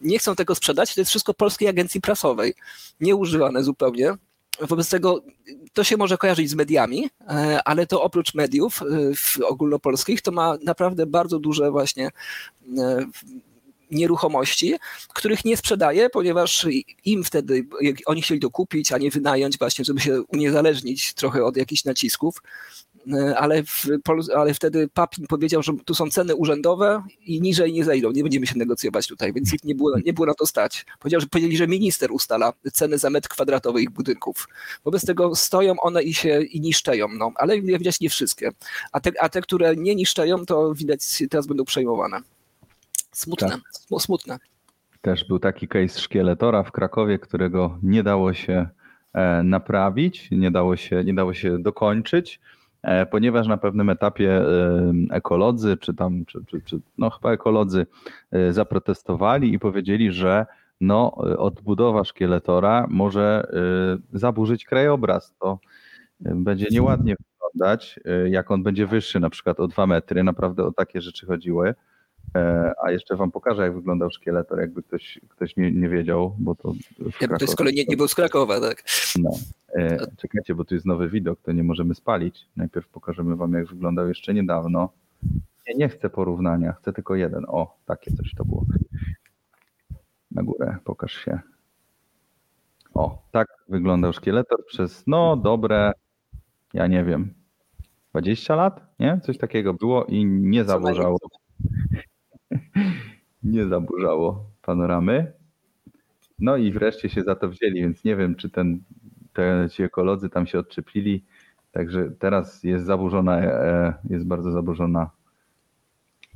nie chcą tego sprzedać, to jest wszystko polskiej agencji prasowej, nieużywane zupełnie. Wobec tego to się może kojarzyć z mediami, e, ale to oprócz mediów e, ogólnopolskich to ma naprawdę bardzo duże właśnie e, nieruchomości, których nie sprzedaje, ponieważ im wtedy, oni chcieli to kupić, a nie wynająć właśnie, żeby się uniezależnić trochę od jakichś nacisków, ale, w, ale wtedy Papin powiedział, że tu są ceny urzędowe i niżej nie zejdą, nie będziemy się negocjować tutaj, więc ich nie było, nie było na to stać. Powiedział, że powiedzieli, że minister ustala ceny za metr kwadratowy ich budynków. Wobec tego stoją one i się i niszczeją, no, ale jak widać nie wszystkie. A te, a te, które nie niszczeją, to widać teraz będą przejmowane. Smutne, smu- smutne.
Też był taki case szkieletora w Krakowie, którego nie dało się e, naprawić, nie dało się, nie dało się dokończyć, e, ponieważ na pewnym etapie e, ekolodzy, czy tam, czy, czy, czy no chyba ekolodzy e, zaprotestowali i powiedzieli, że no, e, odbudowa szkieletora może e, zaburzyć krajobraz. To e, będzie nieładnie wyglądać, e, jak on będzie wyższy na przykład o dwa metry. Naprawdę o takie rzeczy chodziły. E, A jeszcze wam pokażę, jak wyglądał szkieletor, jakby ktoś, ktoś nie, nie wiedział, bo to. w
Jakby ktoś z kolei nie, nie był z Krakowa, tak?
No. E, czekajcie, bo tu jest nowy widok, to nie możemy spalić. Najpierw pokażemy wam, jak wyglądał jeszcze niedawno. Nie, nie chcę porównania, chcę tylko jeden. O, takie coś to było. Na górę, pokaż się. O, tak wyglądał szkieletor przez, no, dobre, ja nie wiem, 20 lat, nie? Coś takiego było i nie zaburzało. Nie zaburzało panoramy. No i wreszcie się za to wzięli, więc nie wiem, czy ten, te, ci ekolodzy tam się odczepili. Także teraz jest zaburzona, e, jest bardzo zaburzona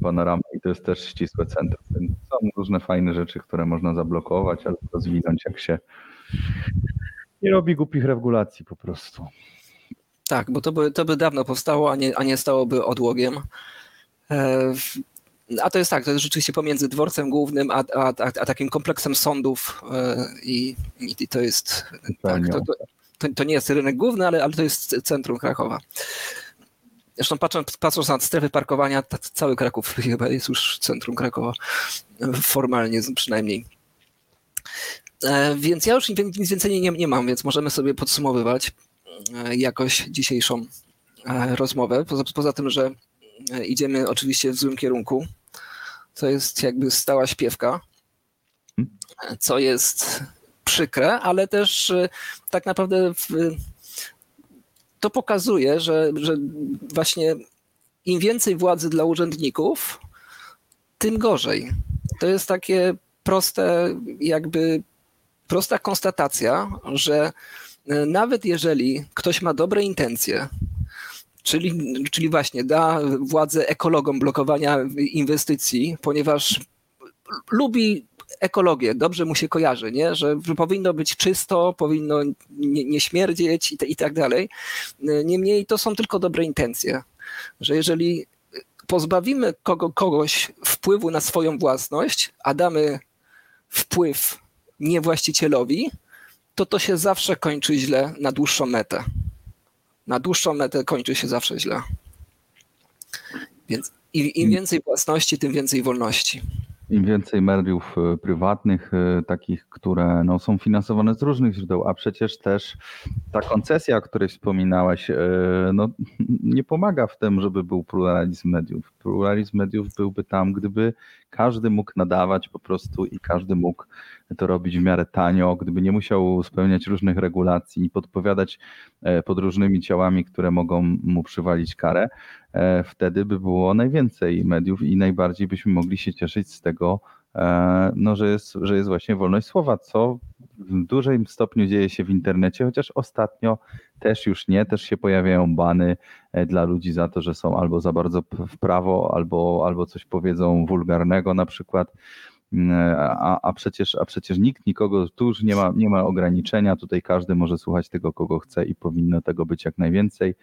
panorama i to jest też ścisłe centrum. Więc są różne fajne rzeczy, które można zablokować albo rozwinąć, jak się nie robi głupich regulacji po prostu.
Tak, bo to by, to by dawno powstało, a nie, a nie stałoby odłogiem. A to jest tak, to jest rzeczywiście pomiędzy dworcem głównym, a, a, a, a takim kompleksem sądów e, i, i to jest, tak, to, to, to, nie jest rynek główny, ale, ale to jest centrum Krakowa. Zresztą patrząc, patrząc na strefy parkowania, cały Kraków [LAUGHS] chyba jest już centrum Krakowa, formalnie przynajmniej. E, Więc ja już nic więcej nie, nie mam, więc możemy sobie podsumowywać e, jakoś dzisiejszą rozmowę. Poza, poza tym, że idziemy oczywiście w złym kierunku. To jest jakby stała śpiewka, e, co jest przykre, ale też e, tak naprawdę w, to pokazuje, że, że właśnie im więcej władzy dla urzędników, tym gorzej. To jest takie proste, jakby prosta konstatacja, że e, nawet jeżeli ktoś ma dobre intencje, czyli, czyli właśnie da władzę ekologom blokowania inwestycji, ponieważ lubi ekologię, dobrze mu się kojarzy, nie? że powinno być czysto, powinno nie, nie śmierdzieć i, te, i tak dalej. Niemniej to są tylko dobre intencje, że jeżeli pozbawimy kogo, kogoś wpływu na swoją własność, a damy wpływ nie właścicielowi, to to się zawsze kończy źle na dłuższą metę. Na dłuższą metę kończy się zawsze źle. Więc im, więcej własności, tym więcej wolności.
Im więcej mediów e, prywatnych, e, takich, które no, są finansowane z różnych źródeł, a przecież też ta koncesja, o której wspominałeś, e, no, nie pomaga w tym, żeby był pluralizm mediów. Pluralizm mediów byłby tam, gdyby każdy mógł nadawać po prostu i każdy mógł to robić w miarę tanio, gdyby nie musiał spełniać różnych regulacji i podpowiadać e, pod różnymi ciałami, które mogą mu przywalić karę, e, wtedy by było najwięcej mediów i najbardziej byśmy mogli się cieszyć z tego, no, że, jest, że jest właśnie wolność słowa, co w dużym stopniu dzieje się w internecie, chociaż ostatnio też już nie, też się pojawiają bany e, dla ludzi za to, że są albo za bardzo w prawo, albo, albo coś powiedzą wulgarnego na przykład. Mm, A, a, przecież, a przecież nikt nikogo, tu już nie ma, nie ma ograniczenia, tutaj każdy może słuchać tego, kogo chce i powinno tego być jak najwięcej.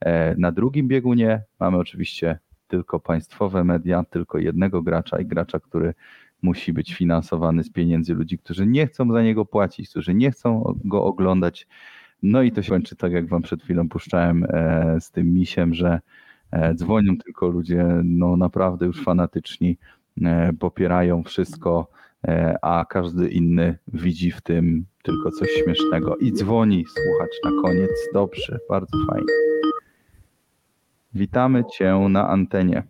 E, Na drugim biegunie mamy oczywiście tylko państwowe media, tylko jednego gracza i gracza, który musi być finansowany z pieniędzy ludzi, którzy nie chcą za niego płacić, którzy nie chcą go oglądać. No i to się kończy tak, jak wam przed chwilą puszczałem e, z tym misiem, że e, dzwonią tylko ludzie no naprawdę już fanatyczni, e, popierają wszystko, a każdy inny widzi w tym tylko coś śmiesznego i dzwoni słuchacz na koniec. Dobrze, bardzo fajnie. Witamy Cię na antenie.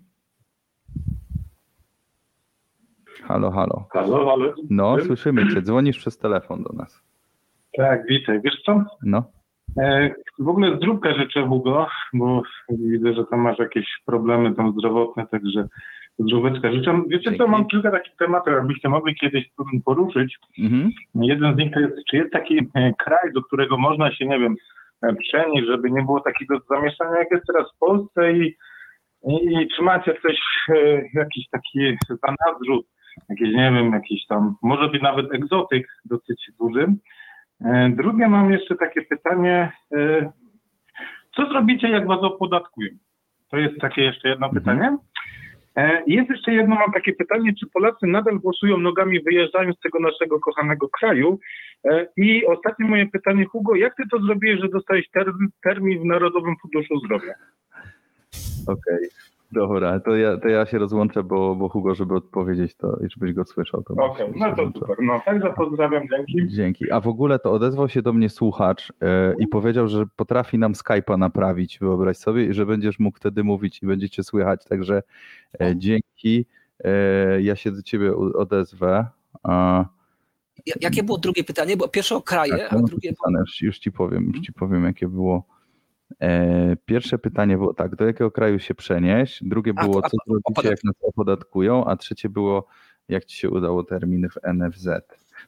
Halo, halo.
Halo, halo.
No, słyszymy Cię. Dzwonisz przez telefon do nas.
Tak, witaj. Wiesz co?
No.
E, w ogóle zdrówka życzę Hugo, bo widzę, że tam masz jakieś problemy tam zdrowotne, także zdróweczka życzę. Wiecie co, mam kilka takich tematów, jakbyście mogli kiedyś poruszyć.
Mhm.
Jeden z nich to jest, czy jest taki e, kraj, do którego można się, nie wiem, e, przenieść, żeby nie było takiego zamieszania, jak jest teraz w Polsce i, i, i czy macie coś, e, jakiś taki zanadrzut, jakiś, nie wiem, jakiś tam, może być nawet egzotyk dosyć duży. E, Drugie mam jeszcze takie pytanie, e, co zrobicie, jak was opodatkują? To jest takie jeszcze jedno pytanie. E, Jest jeszcze jedno, mam takie pytanie, czy Polacy nadal głosują nogami wyjeżdżając z tego naszego kochanego kraju? I ostatnie moje pytanie, Hugo, jak ty to zrobiłeś, że dostałeś termin, termin w Narodowym Funduszu Zdrowia?
Okej. Dobra, to ja, to ja się rozłączę, bo, bo Hugo, żeby odpowiedzieć, to i żebyś go słyszał. To
Okej, no to super. No, także pozdrawiam, dzięki.
Dzięki. A w ogóle to odezwał się do mnie słuchacz e, i powiedział, że potrafi nam Skype'a naprawić, wyobraź sobie, i że będziesz mógł wtedy mówić i będziecie słychać. Także e, dzięki. E, ja się do ciebie odezwę.
Jakie było drugie pytanie? Bo pierwsze o kraje,
tak,
a
mam
drugie
już ci powiem, już ci powiem, jakie było. E, pierwsze pytanie było tak, do jakiego kraju się przenieść? Drugie było, co zrobicie, jak nas opodatkują? A trzecie było, jak ci się udało terminy w NFZ?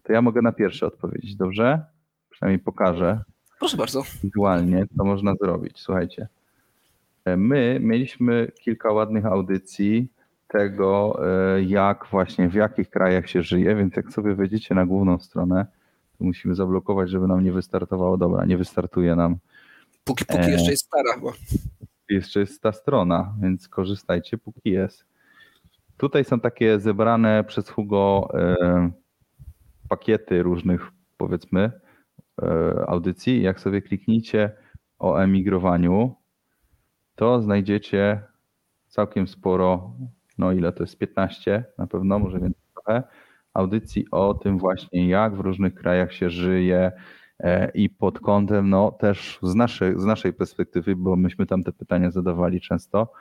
To ja mogę na pierwsze odpowiedzieć, dobrze? Przynajmniej pokażę
Proszę bardzo.
wizualnie, co można zrobić. Słuchajcie, e, my mieliśmy kilka ładnych audycji tego, e, jak właśnie w jakich krajach się żyje, więc jak sobie wejdziecie na główną stronę, to musimy zablokować, żeby nam nie wystartowało. Dobra, nie wystartuje nam.
Póki, póki
E,
jeszcze jest stara. Bo...
Jeszcze jest ta strona, więc korzystajcie, póki jest. Tutaj są takie zebrane przez Hugo e, pakiety różnych, powiedzmy, e, audycji. Jak sobie klikniecie o emigrowaniu, to znajdziecie całkiem sporo, no ile to jest, 15 na pewno, może więcej trochę, audycji o tym właśnie, jak w różnych krajach się żyje i pod kątem, no też z naszej, z naszej perspektywy, bo myśmy tam te pytania zadawali często,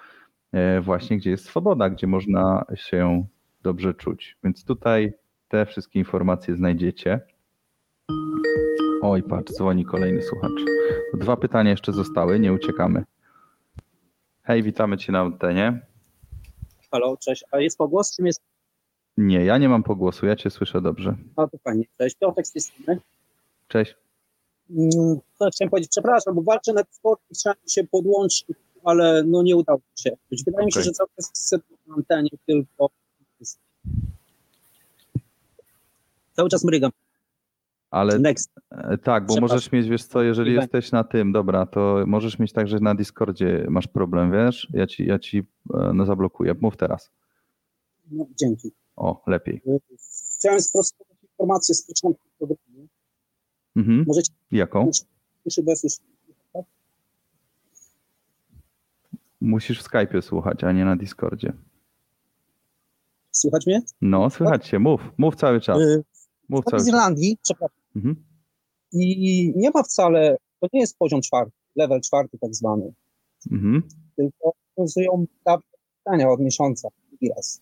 e, właśnie gdzie jest swoboda, gdzie można się dobrze czuć. Więc tutaj te wszystkie informacje znajdziecie. Oj, patrz, dzwoni kolejny słuchacz. Dwa pytania jeszcze zostały, nie uciekamy. Hej, witamy Cię na antenie.
Halo, cześć. A jest pogłos, czym jest?
Nie, ja nie mam pogłosu, ja Cię słyszę dobrze.
A to fajnie. Cześć, Piotrek z tej strony.
Cześć.
Mm, To chciałem powiedzieć, przepraszam, bo walczę na Discordzie, chciałem się podłączyć, ale no nie udało mi się. Wydaje mi się, że cały czas chcę na antenie tylko... Cały czas mrygam.
Ale
Next.
e, tak, bo możesz mieć, wiesz co, jeżeli jesteś na tym, dobra, to możesz mieć tak, że na Discordzie masz problem, wiesz? Ja ci, ja ci e, no, zablokuję. Mów teraz.
No, dzięki.
O, lepiej.
Chciałem sprostować informację z początku programu.
Mhm.
Możecie...
Jaką?
Bez tak?
Musisz w Skype'ie słuchać, a nie na Discordzie.
Słychać mnie?
No, słychać się, mów, mów cały czas.
Y,
Mów cały
z. Irlandii, przepraszam.
Mhm.
I nie ma wcale, to nie jest poziom czwarty, level czwarty tak zwany,
Mhm.
tylko dawne pytania od miesiąca, drugi raz.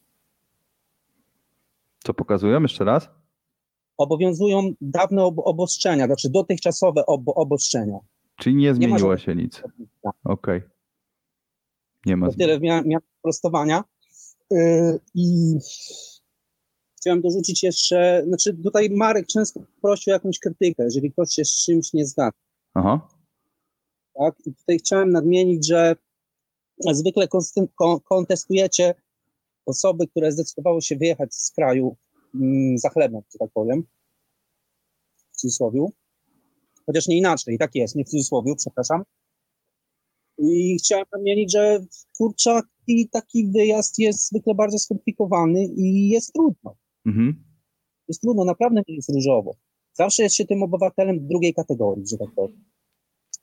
Co pokazują jeszcze raz?
Obowiązują dawne ob obostrzenia, znaczy dotychczasowe ob obostrzenia.
Czyli nie
Nie
zmieniło
żadnych-
się nic. Okej. Nie ma
To tyle miałem mia prostowania. Yy, I chciałem dorzucić jeszcze, znaczy tutaj Marek często prosił o jakąś krytykę, jeżeli ktoś się z czymś nie zgadza.
Aha.
tak? I tutaj chciałem nadmienić, że zwykle kontestujecie osoby, które zdecydowały się wyjechać z kraju za chlebem, że tak powiem. W cudzysłowie. Chociaż nie inaczej, tak jest, nie w cudzysłowie, przepraszam. I chciałem nadmienić, że kurczak i taki wyjazd jest zwykle bardzo skomplikowany i jest trudno.
Mhm.
Jest trudno, naprawdę nie jest różowo. Zawsze jest się tym obywatelem drugiej kategorii, że tak powiem.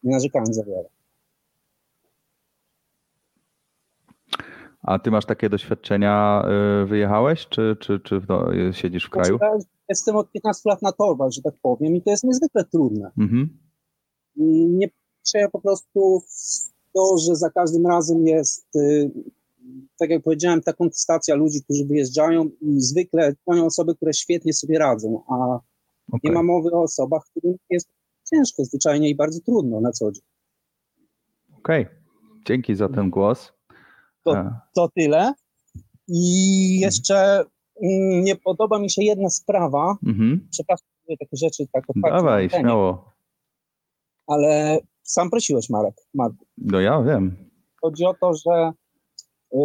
Nie narzekając za wiele.
A ty masz takie doświadczenia, y, wyjechałeś, czy, czy, czy no, siedzisz w kraju?
Znaczy, ja Jestem od 15 lat na torbach, że tak powiem, i to jest niezwykle trudne.
Mhm.
Nie patrzę po prostu to, że za każdym razem jest, y, tak jak powiedziałem, ta kontestacja ludzi, którzy wyjeżdżają i zwykle dzwonią osoby, które świetnie sobie radzą, a nie ma mowy o osobach, którym jest ciężko zwyczajnie i bardzo trudno na co dzień.
Okej, dzięki za ten głos.
To,
E,
to tyle. I jeszcze mm, nie podoba mi się jedna sprawa.
Mhm.
Przepraszam, że takie rzeczy tak otwarcie.
Dawaj,
antenie,
śmiało.
Ale sam prosiłeś, Marek. Marek.
No ja wiem.
Chodzi o to, że y,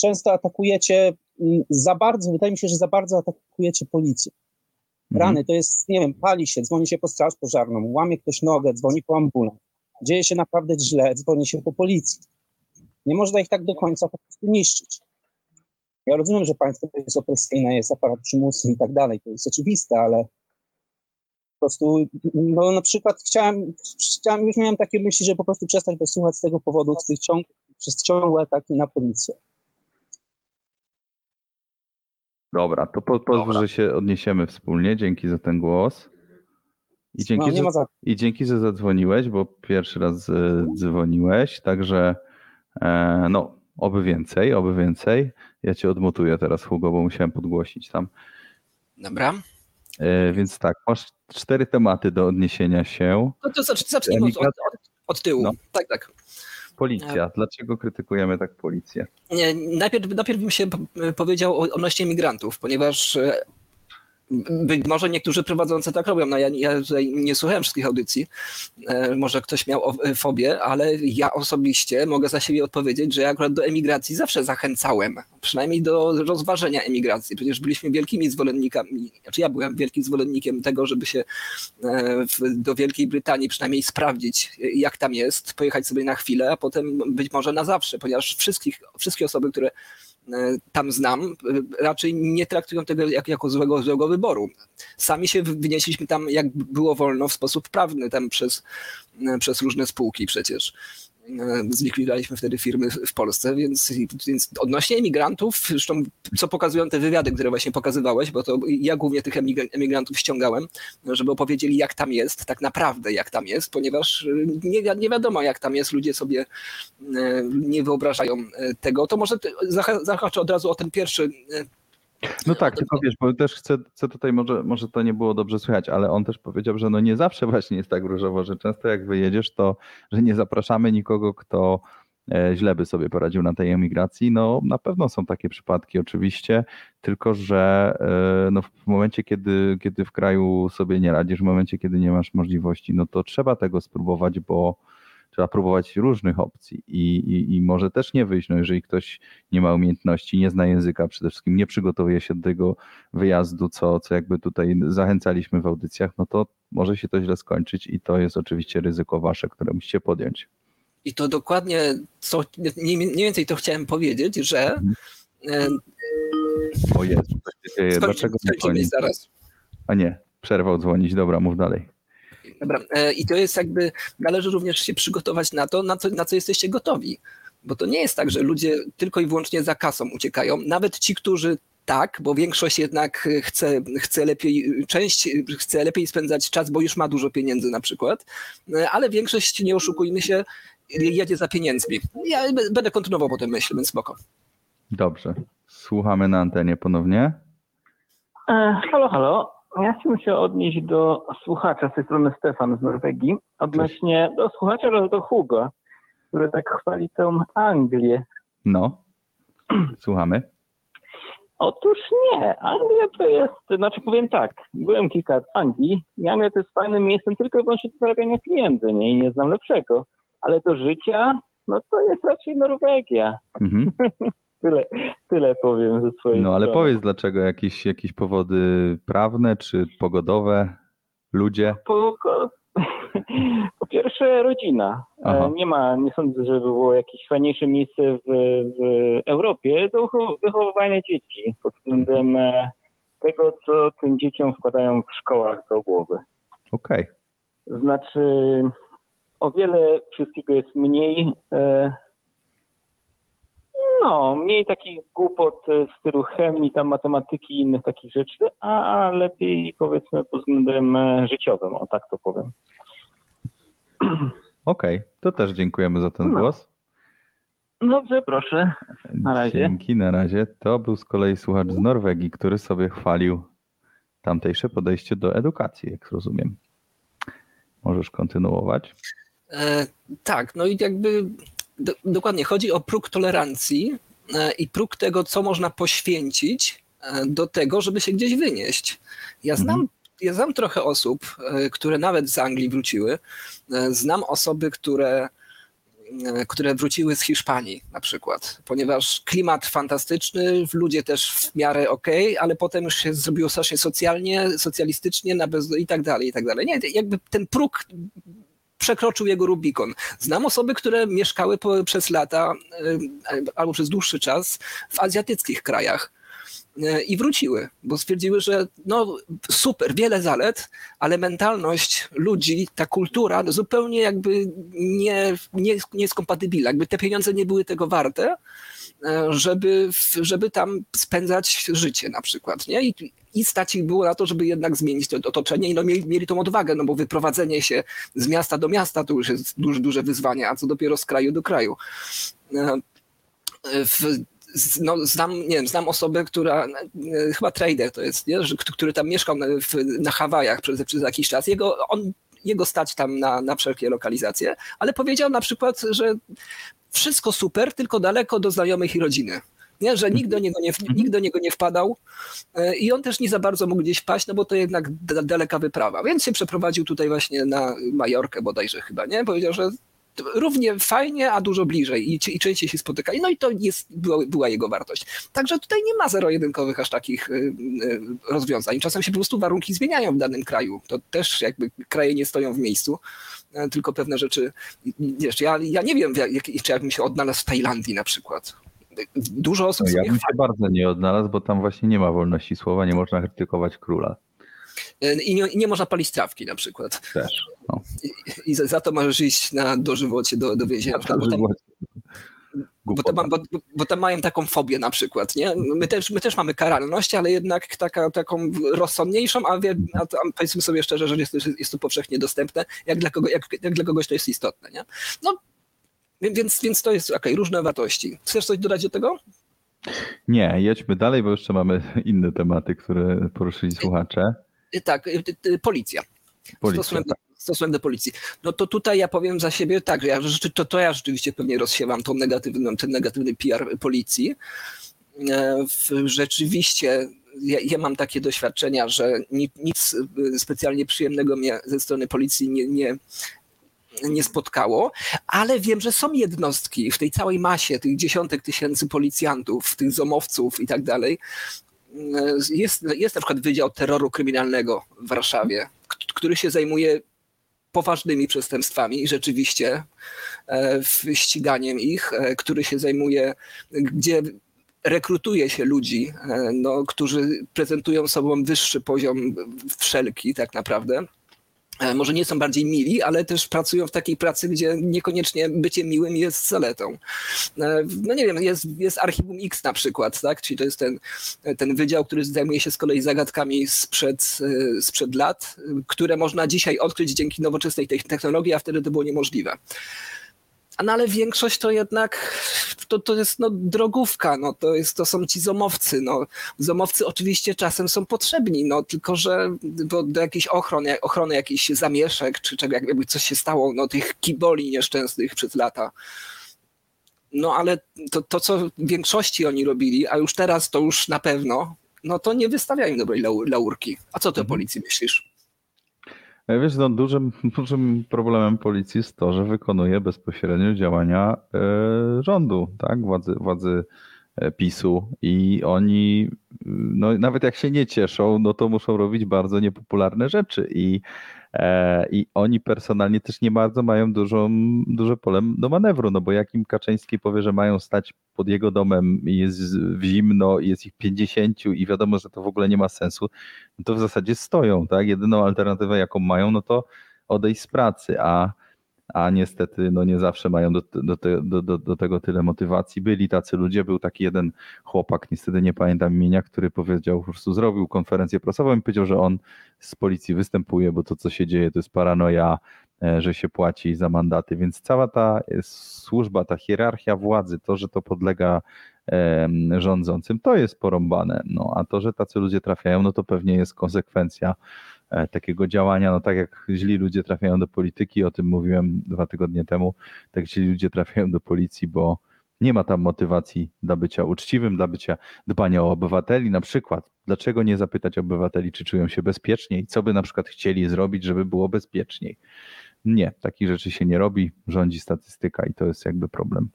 często atakujecie y, za bardzo, wydaje mi się, że za bardzo atakujecie policję. Rany to jest, nie wiem, pali się, dzwoni się po straż pożarną, łamie ktoś nogę, dzwoni po ambulans. Dzieje się naprawdę źle, dzwoni się po policji. Nie można ich tak do końca po prostu niszczyć. Ja rozumiem, że państwo jest opresyjne, jest aparat przymusu i tak dalej, to jest oczywiste, ale po prostu, no na przykład chciałem, chciałem, już miałem takie myśli, że po prostu przestać to słuchać z tego powodu, z tych ciąg, przez ciągłe ataki na policję.
Dobra, to po, pozwól, że się odniesiemy wspólnie. Dzięki za ten głos. I dzięki,
No,
że,
ma za-
I dzięki, że zadzwoniłeś, bo pierwszy raz e, dzwoniłeś, także no, oby więcej, oby więcej. Ja cię odmutuję teraz, Hugo, bo musiałem podgłosić tam.
Dobra.
E, więc tak, masz cztery tematy do odniesienia się.
No to zacz- zacznijmy od, od, od, tyłu.
No.
Tak, tak.
Policja. Dlaczego krytykujemy tak policję?
Nie, najpierw, najpierw bym się powiedział o odnośnie migrantów, ponieważ e, być może niektórzy prowadzący tak robią. No ja, ja nie słuchałem wszystkich audycji. E, Może ktoś miał e, fobię, ale ja osobiście mogę za siebie odpowiedzieć, że ja akurat do emigracji zawsze zachęcałem. Przynajmniej do rozważenia emigracji. Przecież byliśmy wielkimi zwolennikami, znaczy ja byłem wielkim zwolennikiem tego, żeby się e, do Wielkiej Brytanii przynajmniej sprawdzić, jak tam jest, pojechać sobie na chwilę, a potem być może na zawsze, ponieważ wszystkich, wszystkie osoby, które tam znam, e, raczej nie traktują tego jak, jako złego, złego wyboru. Sami się wynieśliśmy tam, jak było wolno, w sposób prawny, tam przez, e, przez różne spółki przecież. E, Zlikwidowaliśmy wtedy firmy w- Polsce, więc, więc odnośnie emigrantów, zresztą co pokazują te wywiady, które właśnie pokazywałeś, bo to ja głównie tych emigr- emigrantów ściągałem, żeby opowiedzieli jak tam jest, tak naprawdę jak tam jest, ponieważ e, nie, nie wiadomo jak tam jest, ludzie sobie e, nie wyobrażają tego, to może zahaczę od razu o ten pierwszy
No tak, tylko wiesz, bo też chcę, chcę tutaj, może, może to nie było dobrze słychać, ale on też powiedział, że no nie zawsze właśnie jest tak różowo, że często jak wyjedziesz, to że nie zapraszamy nikogo, kto e, źle by sobie poradził na tej emigracji. No na pewno są takie przypadki oczywiście, tylko że e, no, w momencie, kiedy, kiedy w kraju sobie nie radzisz, w momencie, kiedy nie masz możliwości, no to trzeba tego spróbować, bo trzeba próbować różnych opcji i, i, i może też nie wyjść, no jeżeli ktoś nie ma umiejętności, nie zna języka, przede wszystkim nie przygotowuje się do tego wyjazdu, co, co jakby tutaj zachęcaliśmy w audycjach, no to może się to źle skończyć i to jest oczywiście ryzyko wasze, które musicie podjąć.
I to dokładnie, co, nie, mniej więcej to chciałem powiedzieć, że e,
O Jezu, co się dzieje, dlaczego nie dzwoni?
zaraz.
A nie, przerwał dzwonić, dobra, mów dalej.
Dobra. e, I to jest jakby, należy również się przygotować na to, na co, na co jesteście gotowi. Bo to nie jest tak, że ludzie tylko i wyłącznie za kasą uciekają. Nawet ci, którzy tak, bo większość jednak chce, chce lepiej, część chce lepiej spędzać czas, bo już ma dużo pieniędzy na przykład, e, ale większość, nie oszukujmy się, jedzie za pieniędzmi. Ja będę kontynuował potem myśl, więc spoko.
Dobrze, słuchamy na antenie ponownie.
E, Halo, halo. Ja chciałbym się odnieść do słuchacza z tej strony Stefan z Norwegii. Odnośnie do słuchacza oraz do Hugo, który tak chwali tą Anglię.
No, słuchamy.
Otóż nie. Anglia to jest, znaczy powiem tak, byłem kilka lat w Anglii i Anglia to jest fajnym miejscem tylko i wyłącznie do zarabiania pieniędzy, nie? I nie znam lepszego. Ale do życia, no to jest raczej Norwegia.
Mhm. [LAUGHS]
Tyle, tyle powiem ze swojej
No ale
strony.
powiedz dlaczego, jakieś, jakieś powody prawne czy pogodowe, ludzie?
Po, po pierwsze rodzina. E,
Aha.
Nie ma, nie sądzę, żeby było jakieś fajniejsze miejsce w, w Europie do wycho- wychowywania dzieci pod względem e, tego, co tym dzieciom wkładają w szkołach do głowy.
Okej.
Znaczy, o wiele wszystkiego jest mniej. E, no, mniej takich głupot e, w stylu chemii, tam matematyki i innych takich rzeczy, a, lepiej powiedzmy pod względem e, życiowym, o tak to powiem. [CLEARS THROAT]
Okej, to też dziękujemy za ten
No.
głos.
Dobrze, proszę. Na razie.
Dzięki, na razie. To był z kolei słuchacz z Norwegii, który sobie chwalił tamtejsze podejście do edukacji, jak rozumiem. Możesz kontynuować.
E, tak, no i jakby do, dokładnie chodzi o próg tolerancji e, i próg tego, co można poświęcić e, do tego, żeby się gdzieś wynieść. Ja znam, ja znam trochę osób, e, które nawet z Anglii wróciły. Znam osoby, które które wróciły z Hiszpanii na przykład, ponieważ klimat fantastyczny, ludzie też w miarę okej, ale potem już się zrobiło strasznie socjalnie, socjalistycznie na bez... i tak dalej, i tak dalej. Nie, jakby ten próg przekroczył jego Rubikon. Znam osoby, które mieszkały po, przez lata y, albo przez dłuższy czas w azjatyckich krajach y, i wróciły, bo stwierdziły, że no super, wiele zalet, ale mentalność ludzi, ta kultura no, zupełnie jakby nie, nie, nie jest kompatybilna. Jakby te pieniądze nie były tego warte, y, żeby, żeby tam spędzać życie na przykład. Nie? I, i stać ich było na to, żeby jednak zmienić to otoczenie i no mieli, mieli tą odwagę, no bo wyprowadzenie się z miasta do miasta to już jest duże, duże wyzwanie, a co dopiero z kraju do kraju. E, W, no, znam, nie wiem, znam osobę, która, e, chyba trader to jest, nie? Który tam mieszkał na, na Hawajach przez, przez jakiś czas. Jego, on, jego stać tam na, na wszelkie lokalizacje, ale powiedział na przykład, że wszystko super, tylko daleko do znajomych i rodziny. Nie, że nikt do, niego nie, nikt do niego nie wpadał e, i on też nie za bardzo mógł gdzieś paść, no bo to jednak da- daleka wyprawa. Więc się przeprowadził tutaj właśnie na Majorkę bodajże chyba, nie? Powiedział, że równie fajnie, a dużo bliżej i, i częściej się spotykali. No i to jest, była, była jego wartość. Także tutaj nie ma zero-jedynkowych aż takich y, y, rozwiązań. Czasem się po prostu warunki zmieniają w danym kraju. To też jakby kraje nie stoją w miejscu, e, tylko pewne rzeczy, wiesz, ja, ja nie wiem, jak, czy jakbym się odnalazł w Tajlandii na przykład. Dużo osób
No, ja bym się bardzo nie odnalazł, bo tam właśnie nie ma wolności słowa, nie można krytykować króla.
Y, I nie, i nie można palić trawki na przykład.
Też. No.
I, i za, to możesz iść na dożywocie do, do więzienia. Bo tam, bo, tam, bo, bo tam mają taką fobię na przykład. Nie? My, też, my też mamy karalność, ale jednak taka, taką rozsądniejszą, a, wie, a, a powiedzmy sobie szczerze, że jest, jest to powszechnie dostępne, jak dla, kogo, jak, jak dla kogoś to jest istotne. Nie? No, więc, więc to jest okej, różne wartości. Chcesz coś dodać do tego?
Nie, jedźmy dalej, bo jeszcze mamy inne tematy, które poruszyli słuchacze.
Y, Tak, y, y, policja.
Policja,
Stosunek, do, stosunek do policji. No to tutaj ja powiem za siebie tak, że ja, to, to ja rzeczywiście pewnie rozsiewam tą negatywną, ten negatywny PR policji. E, Rzeczywiście ja, ja mam takie doświadczenia, że ni, nic y, specjalnie przyjemnego mnie ze strony policji nie, nie, nie spotkało, ale wiem, że są jednostki w tej całej masie tych dziesiątek tysięcy policjantów, tych zomowców i tak dalej. Jest, jest na przykład Wydział Terroru Kryminalnego w Warszawie, który się zajmuje poważnymi przestępstwami rzeczywiście e, ściganiem ich, e, który się zajmuje, gdzie rekrutuje się ludzi, e, no, którzy prezentują sobą wyższy poziom wszelki tak naprawdę. E, Może nie są bardziej mili, ale też pracują w takiej pracy, gdzie niekoniecznie bycie miłym jest zaletą. E, No nie wiem, jest, jest Archiwum X na przykład, tak? czyli to jest ten, ten wydział, który zajmuje się z kolei zagadkami sprzed, e, sprzed lat, które można dzisiaj odkryć dzięki nowoczesnej te- technologii, a wtedy to było niemożliwe. No ale większość to jednak to, to jest no, drogówka, no, to, jest, to są ci zomowcy. No. Zomowcy oczywiście czasem są potrzebni, no, tylko że do, do jakiejś ochrony, ochrony jakichś zamieszek, czy czego, jakby coś się stało, no, tych kiboli nieszczęsnych przez lata. No ale to, to, co w większości oni robili, a już teraz to już na pewno, no to nie wystawiają dobrej lau- laurki. A co ty o policji myślisz?
E, Wiesz, no, dużym, [LAUGHS] dużym problemem policji jest to, że wykonuje bezpośrednio działania e, rządu, tak? Władzy, władzy e, PiSu i oni, no nawet jak się nie cieszą, no to muszą robić bardzo niepopularne rzeczy i, i oni personalnie też nie bardzo mają dużą, duże pole do manewru, no bo jak im Kaczyński powie, że mają stać pod jego domem i jest w zimno jest ich 50 i wiadomo, że to w ogóle nie ma sensu, no to w zasadzie stoją, tak? Jedyną alternatywę jaką mają, no to odejść z pracy, a a niestety no nie zawsze mają do, do, do, do, tego tyle motywacji. Byli tacy ludzie, był taki jeden chłopak, niestety nie pamiętam imienia, który powiedział, po prostu zrobił konferencję prasową i powiedział, że on z policji występuje, bo to co się dzieje to jest paranoja, e, że się płaci za mandaty, więc cała ta e, służba, ta hierarchia władzy, to, że to podlega em, rządzącym, to jest porąbane, no a to, że tacy ludzie trafiają, no to pewnie jest konsekwencja e, takiego działania, no tak jak źli ludzie trafiają do polityki, o tym mówiłem dwa tygodnie temu, tak źli ludzie trafiają do policji, bo nie ma tam motywacji dla bycia uczciwym, dla bycia dbania o obywateli. Na przykład, dlaczego nie zapytać obywateli, czy czują się bezpieczniej, co by na przykład chcieli zrobić, żeby było bezpieczniej. Nie, takich rzeczy się nie robi, rządzi statystyka i to jest jakby problem.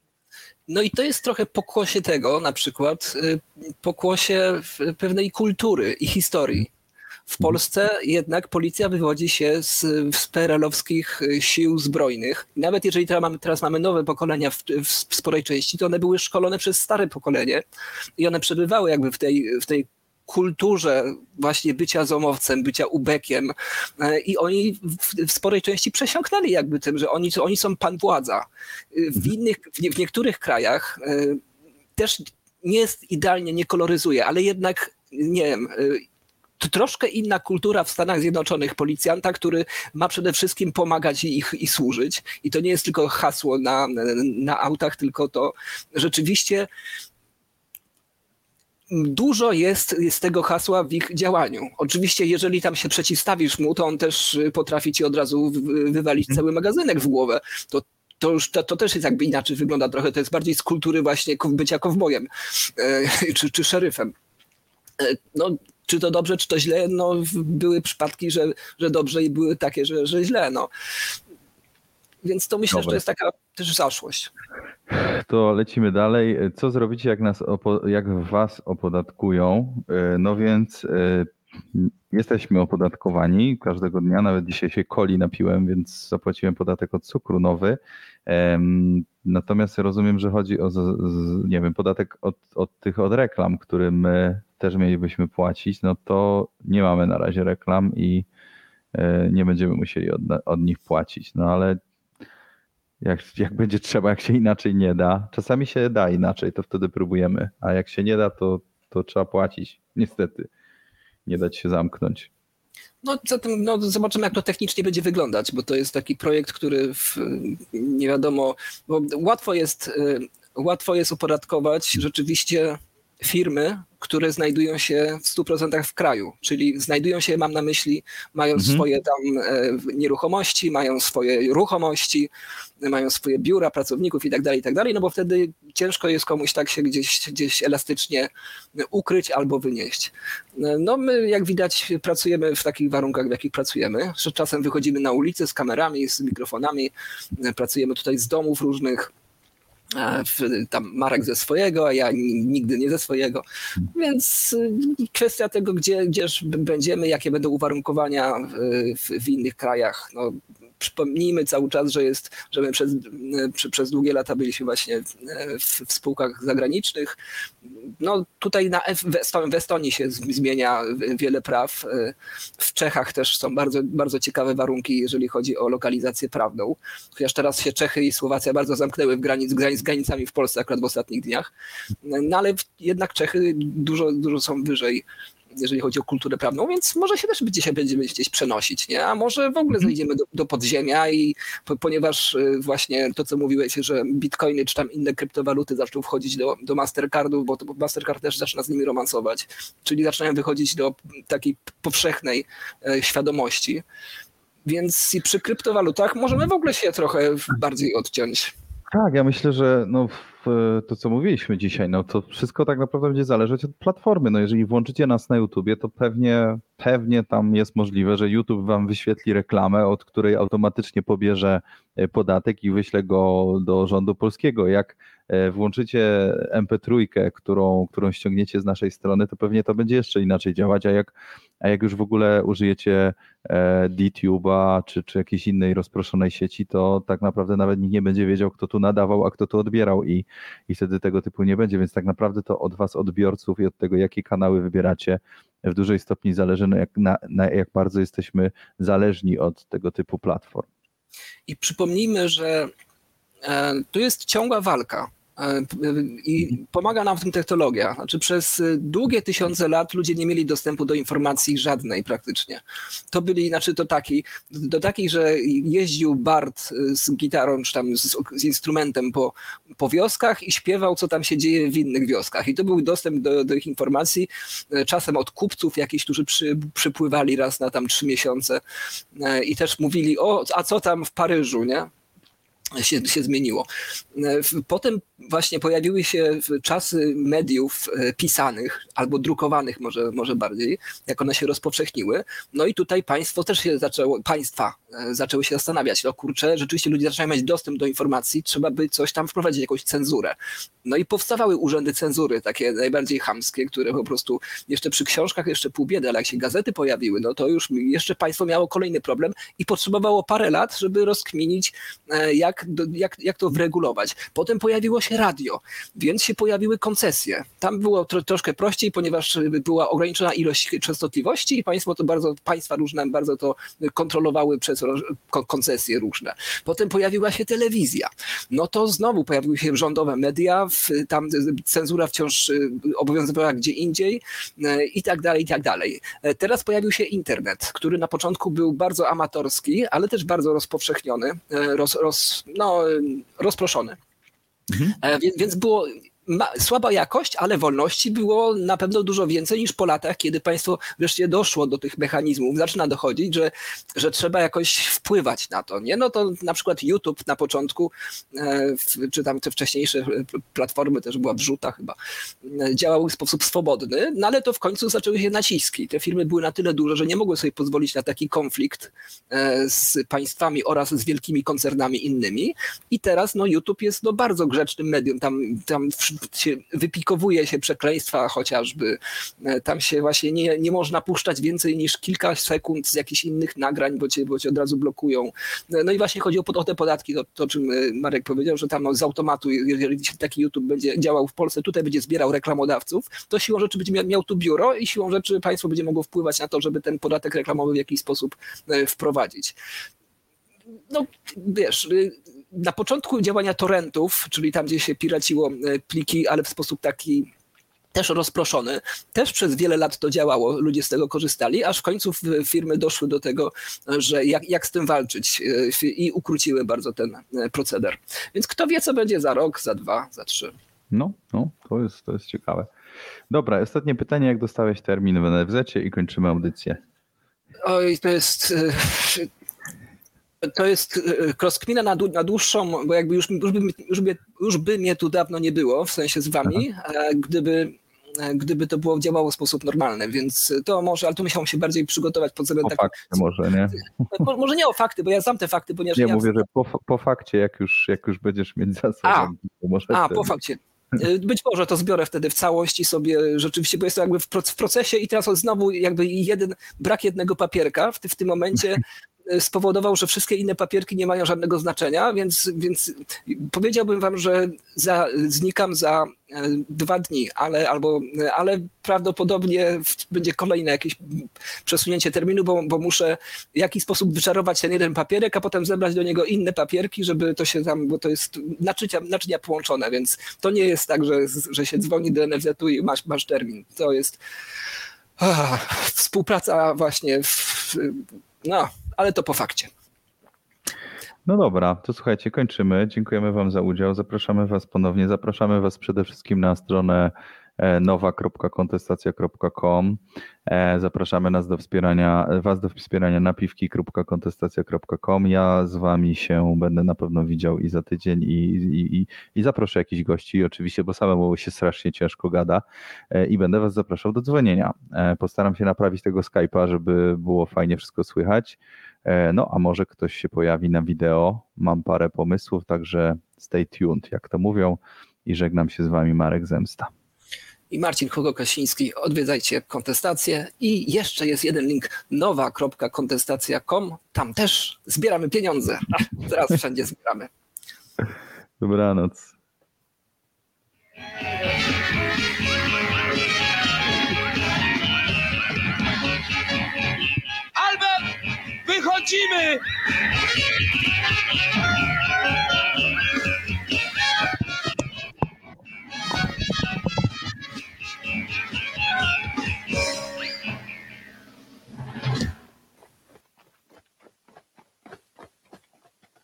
No i to jest trochę pokłosie tego, na przykład y, pokłosie pewnej kultury i historii. W Polsce jednak policja wywodzi się z, z PRL-owskich y, sił zbrojnych. Nawet jeżeli teraz mamy, teraz mamy nowe pokolenia w, w sporej części, to one były szkolone przez stare pokolenie i one przebywały jakby w tej, w tej kulturze właśnie bycia zomowcem, bycia ubekiem e, i oni w, w sporej części przesiąknęli jakby tym, że oni, oni są pan władza. Y, W innych, w, nie, w niektórych krajach też nie jest idealnie, nie koloryzuje, ale jednak, nie wiem, y, troszkę inna kultura w Stanach Zjednoczonych policjanta, który ma przede wszystkim pomagać i, ich, i służyć. I to nie jest tylko hasło na, na autach, tylko to rzeczywiście dużo jest z tego hasła w ich działaniu. Oczywiście, jeżeli tam się przeciwstawisz mu, to on też potrafi ci od razu wy- wywalić cały magazynek w głowę. To, to już to, to też jest jakby inaczej wygląda trochę. To jest bardziej z kultury właśnie bycia kowbojem e, czy, czy szeryfem. E, No, czy to dobrze, czy to źle? No, były przypadki, że, że dobrze i były takie, że, że źle. No. Więc to myślę, że
Dobre.
to jest taka też zaszłość.
To lecimy dalej. Co zrobicie, jak, nas jak was opodatkują? E, No więc e, jesteśmy opodatkowani każdego dnia. Nawet dzisiaj się coli napiłem, więc zapłaciłem podatek od cukru nowy. Natomiast rozumiem, że chodzi o, nie wiem, podatek od, od tych od reklam, który my też mielibyśmy płacić. No to nie mamy na razie reklam i e, nie będziemy musieli od, od nich płacić. No ale jak, jak będzie trzeba, jak się inaczej nie da. Czasami się da inaczej, to wtedy próbujemy, a jak się nie da, to, to trzeba płacić. Niestety. Nie dać się zamknąć.
No zatem no, zobaczymy, jak to technicznie będzie wyglądać, bo to jest taki projekt, który w, nie wiadomo, łatwo jest, y, łatwo jest opodatkować rzeczywiście firmy, które znajdują się w 100% w kraju, czyli znajdują się, mam na myśli, mają
Mhm.
swoje tam e, nieruchomości, mają swoje ruchomości, mają swoje biura pracowników i tak dalej, i tak dalej, no bo wtedy ciężko jest komuś tak się gdzieś, gdzieś elastycznie ukryć albo wynieść. No my, jak widać, pracujemy w takich warunkach, w jakich pracujemy, że czasem wychodzimy na ulicę z kamerami, z mikrofonami, pracujemy tutaj z domów różnych, tam Marek ze swojego, a ja ni- nigdy nie ze swojego. Więc y, kwestia tego, gdzie, gdzież będziemy, jakie będą uwarunkowania w, w innych krajach. No, przypomnijmy cały czas, że jest, że my przez, przez długie lata byliśmy właśnie w, w, spółkach zagranicznych. No tutaj na w, Eston- w Estonii się zmienia wiele praw. W Czechach też są bardzo, bardzo ciekawe warunki, jeżeli chodzi o lokalizację prawną. Chociaż teraz się Czechy i Słowacja bardzo zamknęły w granic, granic, z granicami w Polsce akurat w ostatnich dniach. No ale jednak Czechy dużo, dużo są wyżej jeżeli chodzi o kulturę prawną, więc może się też dzisiaj będziemy gdzieś przenosić, nie? A może w ogóle zejdziemy do, do podziemia i po, ponieważ y, właśnie to, co mówiłeś, że bitcoiny czy tam inne kryptowaluty zaczną wchodzić do, do Mastercardów, bo to Mastercard też zaczyna z nimi romansować, czyli zaczynają wychodzić do takiej powszechnej e, świadomości. Więc i przy kryptowalutach możemy w ogóle się trochę bardziej odciąć.
Tak, ja myślę, że no, w, to, co mówiliśmy dzisiaj, no to wszystko tak naprawdę będzie zależeć od platformy. No, jeżeli włączycie nas na YouTubie, to pewnie, pewnie tam jest możliwe, że YouTube wam wyświetli reklamę, od której automatycznie pobierze e, podatek i wyśle go do rządu polskiego. Jak e, włączycie MP3, którą, którą ściągniecie z naszej strony, to pewnie to będzie jeszcze inaczej działać, a jak, a jak już w ogóle użyjecie e, DTube'a czy, czy jakiejś innej rozproszonej sieci, to tak naprawdę nawet nikt nie będzie wiedział, kto tu nadawał, a kto tu odbierał i, i wtedy tego typu nie będzie, więc tak naprawdę to od was, odbiorców i od tego, jakie kanały wybieracie, w dużej stopni zależy, na jak, na, na jak bardzo jesteśmy zależni od tego typu platform.
I przypomnijmy, że e, tu jest ciągła walka. E, I pomaga nam w tym technologia. Znaczy, przez długie tysiące lat ludzie nie mieli dostępu do informacji żadnej praktycznie. To byli, znaczy to taki, do takiej, że jeździł Bart z gitarą czy tam z, z instrumentem po, po wioskach i śpiewał, co tam się dzieje w innych wioskach. I to był dostęp do, do ich informacji, e, czasem od kupców jakichś, którzy przy, przypływali raz na tam trzy miesiące e, i też mówili, o, a co tam w Paryżu, nie? Się, się zmieniło. E, Potem właśnie pojawiły się czasy mediów e, pisanych albo drukowanych może, może bardziej, jak one się rozpowszechniły. No i tutaj państwo też się zaczęło, państwa e, zaczęły się zastanawiać, no kurczę, rzeczywiście ludzie zaczynają mieć dostęp do informacji, trzeba by coś tam wprowadzić, jakąś cenzurę. No i powstawały urzędy cenzury, takie najbardziej chamskie, które po prostu jeszcze przy książkach jeszcze pół biedy, ale jak się gazety pojawiły, no to już jeszcze państwo miało kolejny problem i potrzebowało parę lat, żeby rozkminić, e, jak, jak, jak to wregulować. Potem pojawiło się radio, więc się pojawiły koncesje. Tam było tro, troszkę prościej, ponieważ była ograniczona ilość częstotliwości i państwo to bardzo, państwa różne bardzo to kontrolowały przez koncesje różne. Potem pojawiła się telewizja. No to znowu pojawiły się rządowe media, tam cenzura wciąż y, obowiązywała gdzie indziej e, i tak dalej, i tak dalej. E, Teraz pojawił się internet, który na początku był bardzo amatorski, ale też bardzo rozpowszechniony, e, roz, roz, no, e, rozproszony. E, Więc, więc było ma, słaba jakość, ale wolności było na pewno dużo więcej niż po latach, kiedy państwo wreszcie doszło do tych mechanizmów, zaczyna dochodzić, że, że trzeba jakoś wpływać na to. Nie? No to na przykład YouTube na początku, e, czy tam te wcześniejsze e, platformy też była wrzuta chyba, e, działały w sposób swobodny, no ale to w końcu zaczęły się naciski. Te firmy były na tyle duże, że nie mogły sobie pozwolić na taki konflikt z państwami oraz z wielkimi koncernami innymi. I teraz no, YouTube jest no, bardzo grzecznym medium. Tam, tam się wypikowuje się przekleństwa chociażby. E, Tam się właśnie nie, nie można puszczać więcej niż kilka sekund z jakichś innych nagrań, bo cię, bo cię od razu blokują. E, No i właśnie chodzi o, o te podatki, to, to czym e, Marek powiedział, że tam no, z automatu, jeżeli taki YouTube będzie działał w Polsce, tutaj będzie zbierał reklamodawców, to siłą rzeczy będzie miał, tu biuro i siłą rzeczy państwo będzie mogło wpływać na to, żeby ten podatek reklamowy w jakiś sposób wprowadzić no wiesz, na początku działania torrentów, czyli tam, gdzie się piraciło y, pliki, ale w sposób taki też rozproszony, też przez wiele lat to działało, ludzie z tego korzystali, aż w końcu firmy doszły do tego, że jak, jak z tym walczyć f- i ukróciły bardzo ten y, proceder. Więc kto wie, co będzie za rok, za dwa, za trzy.
No, no to, jest, to jest ciekawe. Dobra, ostatnie pytanie, jak dostałeś termin w NFZ i kończymy audycję.
Oj, to jest. To jest y, rozkmina na, dłu- na dłuższą, bo jakby już, już, by, już, by, już by mnie tu dawno nie było, w sensie z wami, e, gdyby, e, gdyby to było działało w sposób normalny, więc to może, ale tu musiałbym się bardziej przygotować pod względem
O
takim,
fakcie może, nie? [LAUGHS]
mo- może nie o fakty, bo ja znam te fakty, ponieważ
Nie,
ja
mówię, że po, po fakcie, jak już, jak już będziesz mieć za sobą,
A,
to może
A, po fakcie. Być może to zbiorę wtedy w całości sobie rzeczywiście, bo jest to jakby w proc- w procesie i teraz znowu jakby jeden, brak jednego papierka w, w tym momencie spowodował, że wszystkie inne papierki nie mają żadnego znaczenia, więc, więc powiedziałbym wam, że za, znikam za e, dwa dni, ale, albo, ale prawdopodobnie będzie kolejne jakieś przesunięcie terminu, bo, bo muszę w jakiś sposób wyczarować ten jeden papierek, a potem zebrać do niego inne papierki, żeby to się tam, bo to jest naczynia, naczynia połączone, więc to nie jest tak, że, że się dzwoni do NFZ-u i masz, masz termin. To jest ah, współpraca właśnie, w, no, ale to po fakcie.
No dobra, to słuchajcie, kończymy. Dziękujemy Wam za udział. Zapraszamy Was ponownie. Zapraszamy Was przede wszystkim na stronę nowa.kontestacja.com. E, Zapraszamy nas do wspierania, Was do wspierania napiwki.kontestacja.com. Ja z Wami się będę na pewno widział i za tydzień i, i, i, i zaproszę jakichś gości oczywiście, bo samemu się strasznie ciężko gada e, i będę Was zapraszał do dzwonienia. E, Postaram się naprawić tego Skype'a, żeby było fajnie wszystko słychać. No, a może ktoś się pojawi na wideo. Mam parę pomysłów, także stay tuned, jak to mówią. i żegnam się z wami Marek Zemsta.
I Marcin Hugo-Kasiński. Odwiedzajcie kontestację i jeszcze jest jeden link nowa.kontestacja.com. Tam też zbieramy pieniądze. A, [LAUGHS] teraz wszędzie zbieramy.
Dobranoc.
Albert, wychodzimy!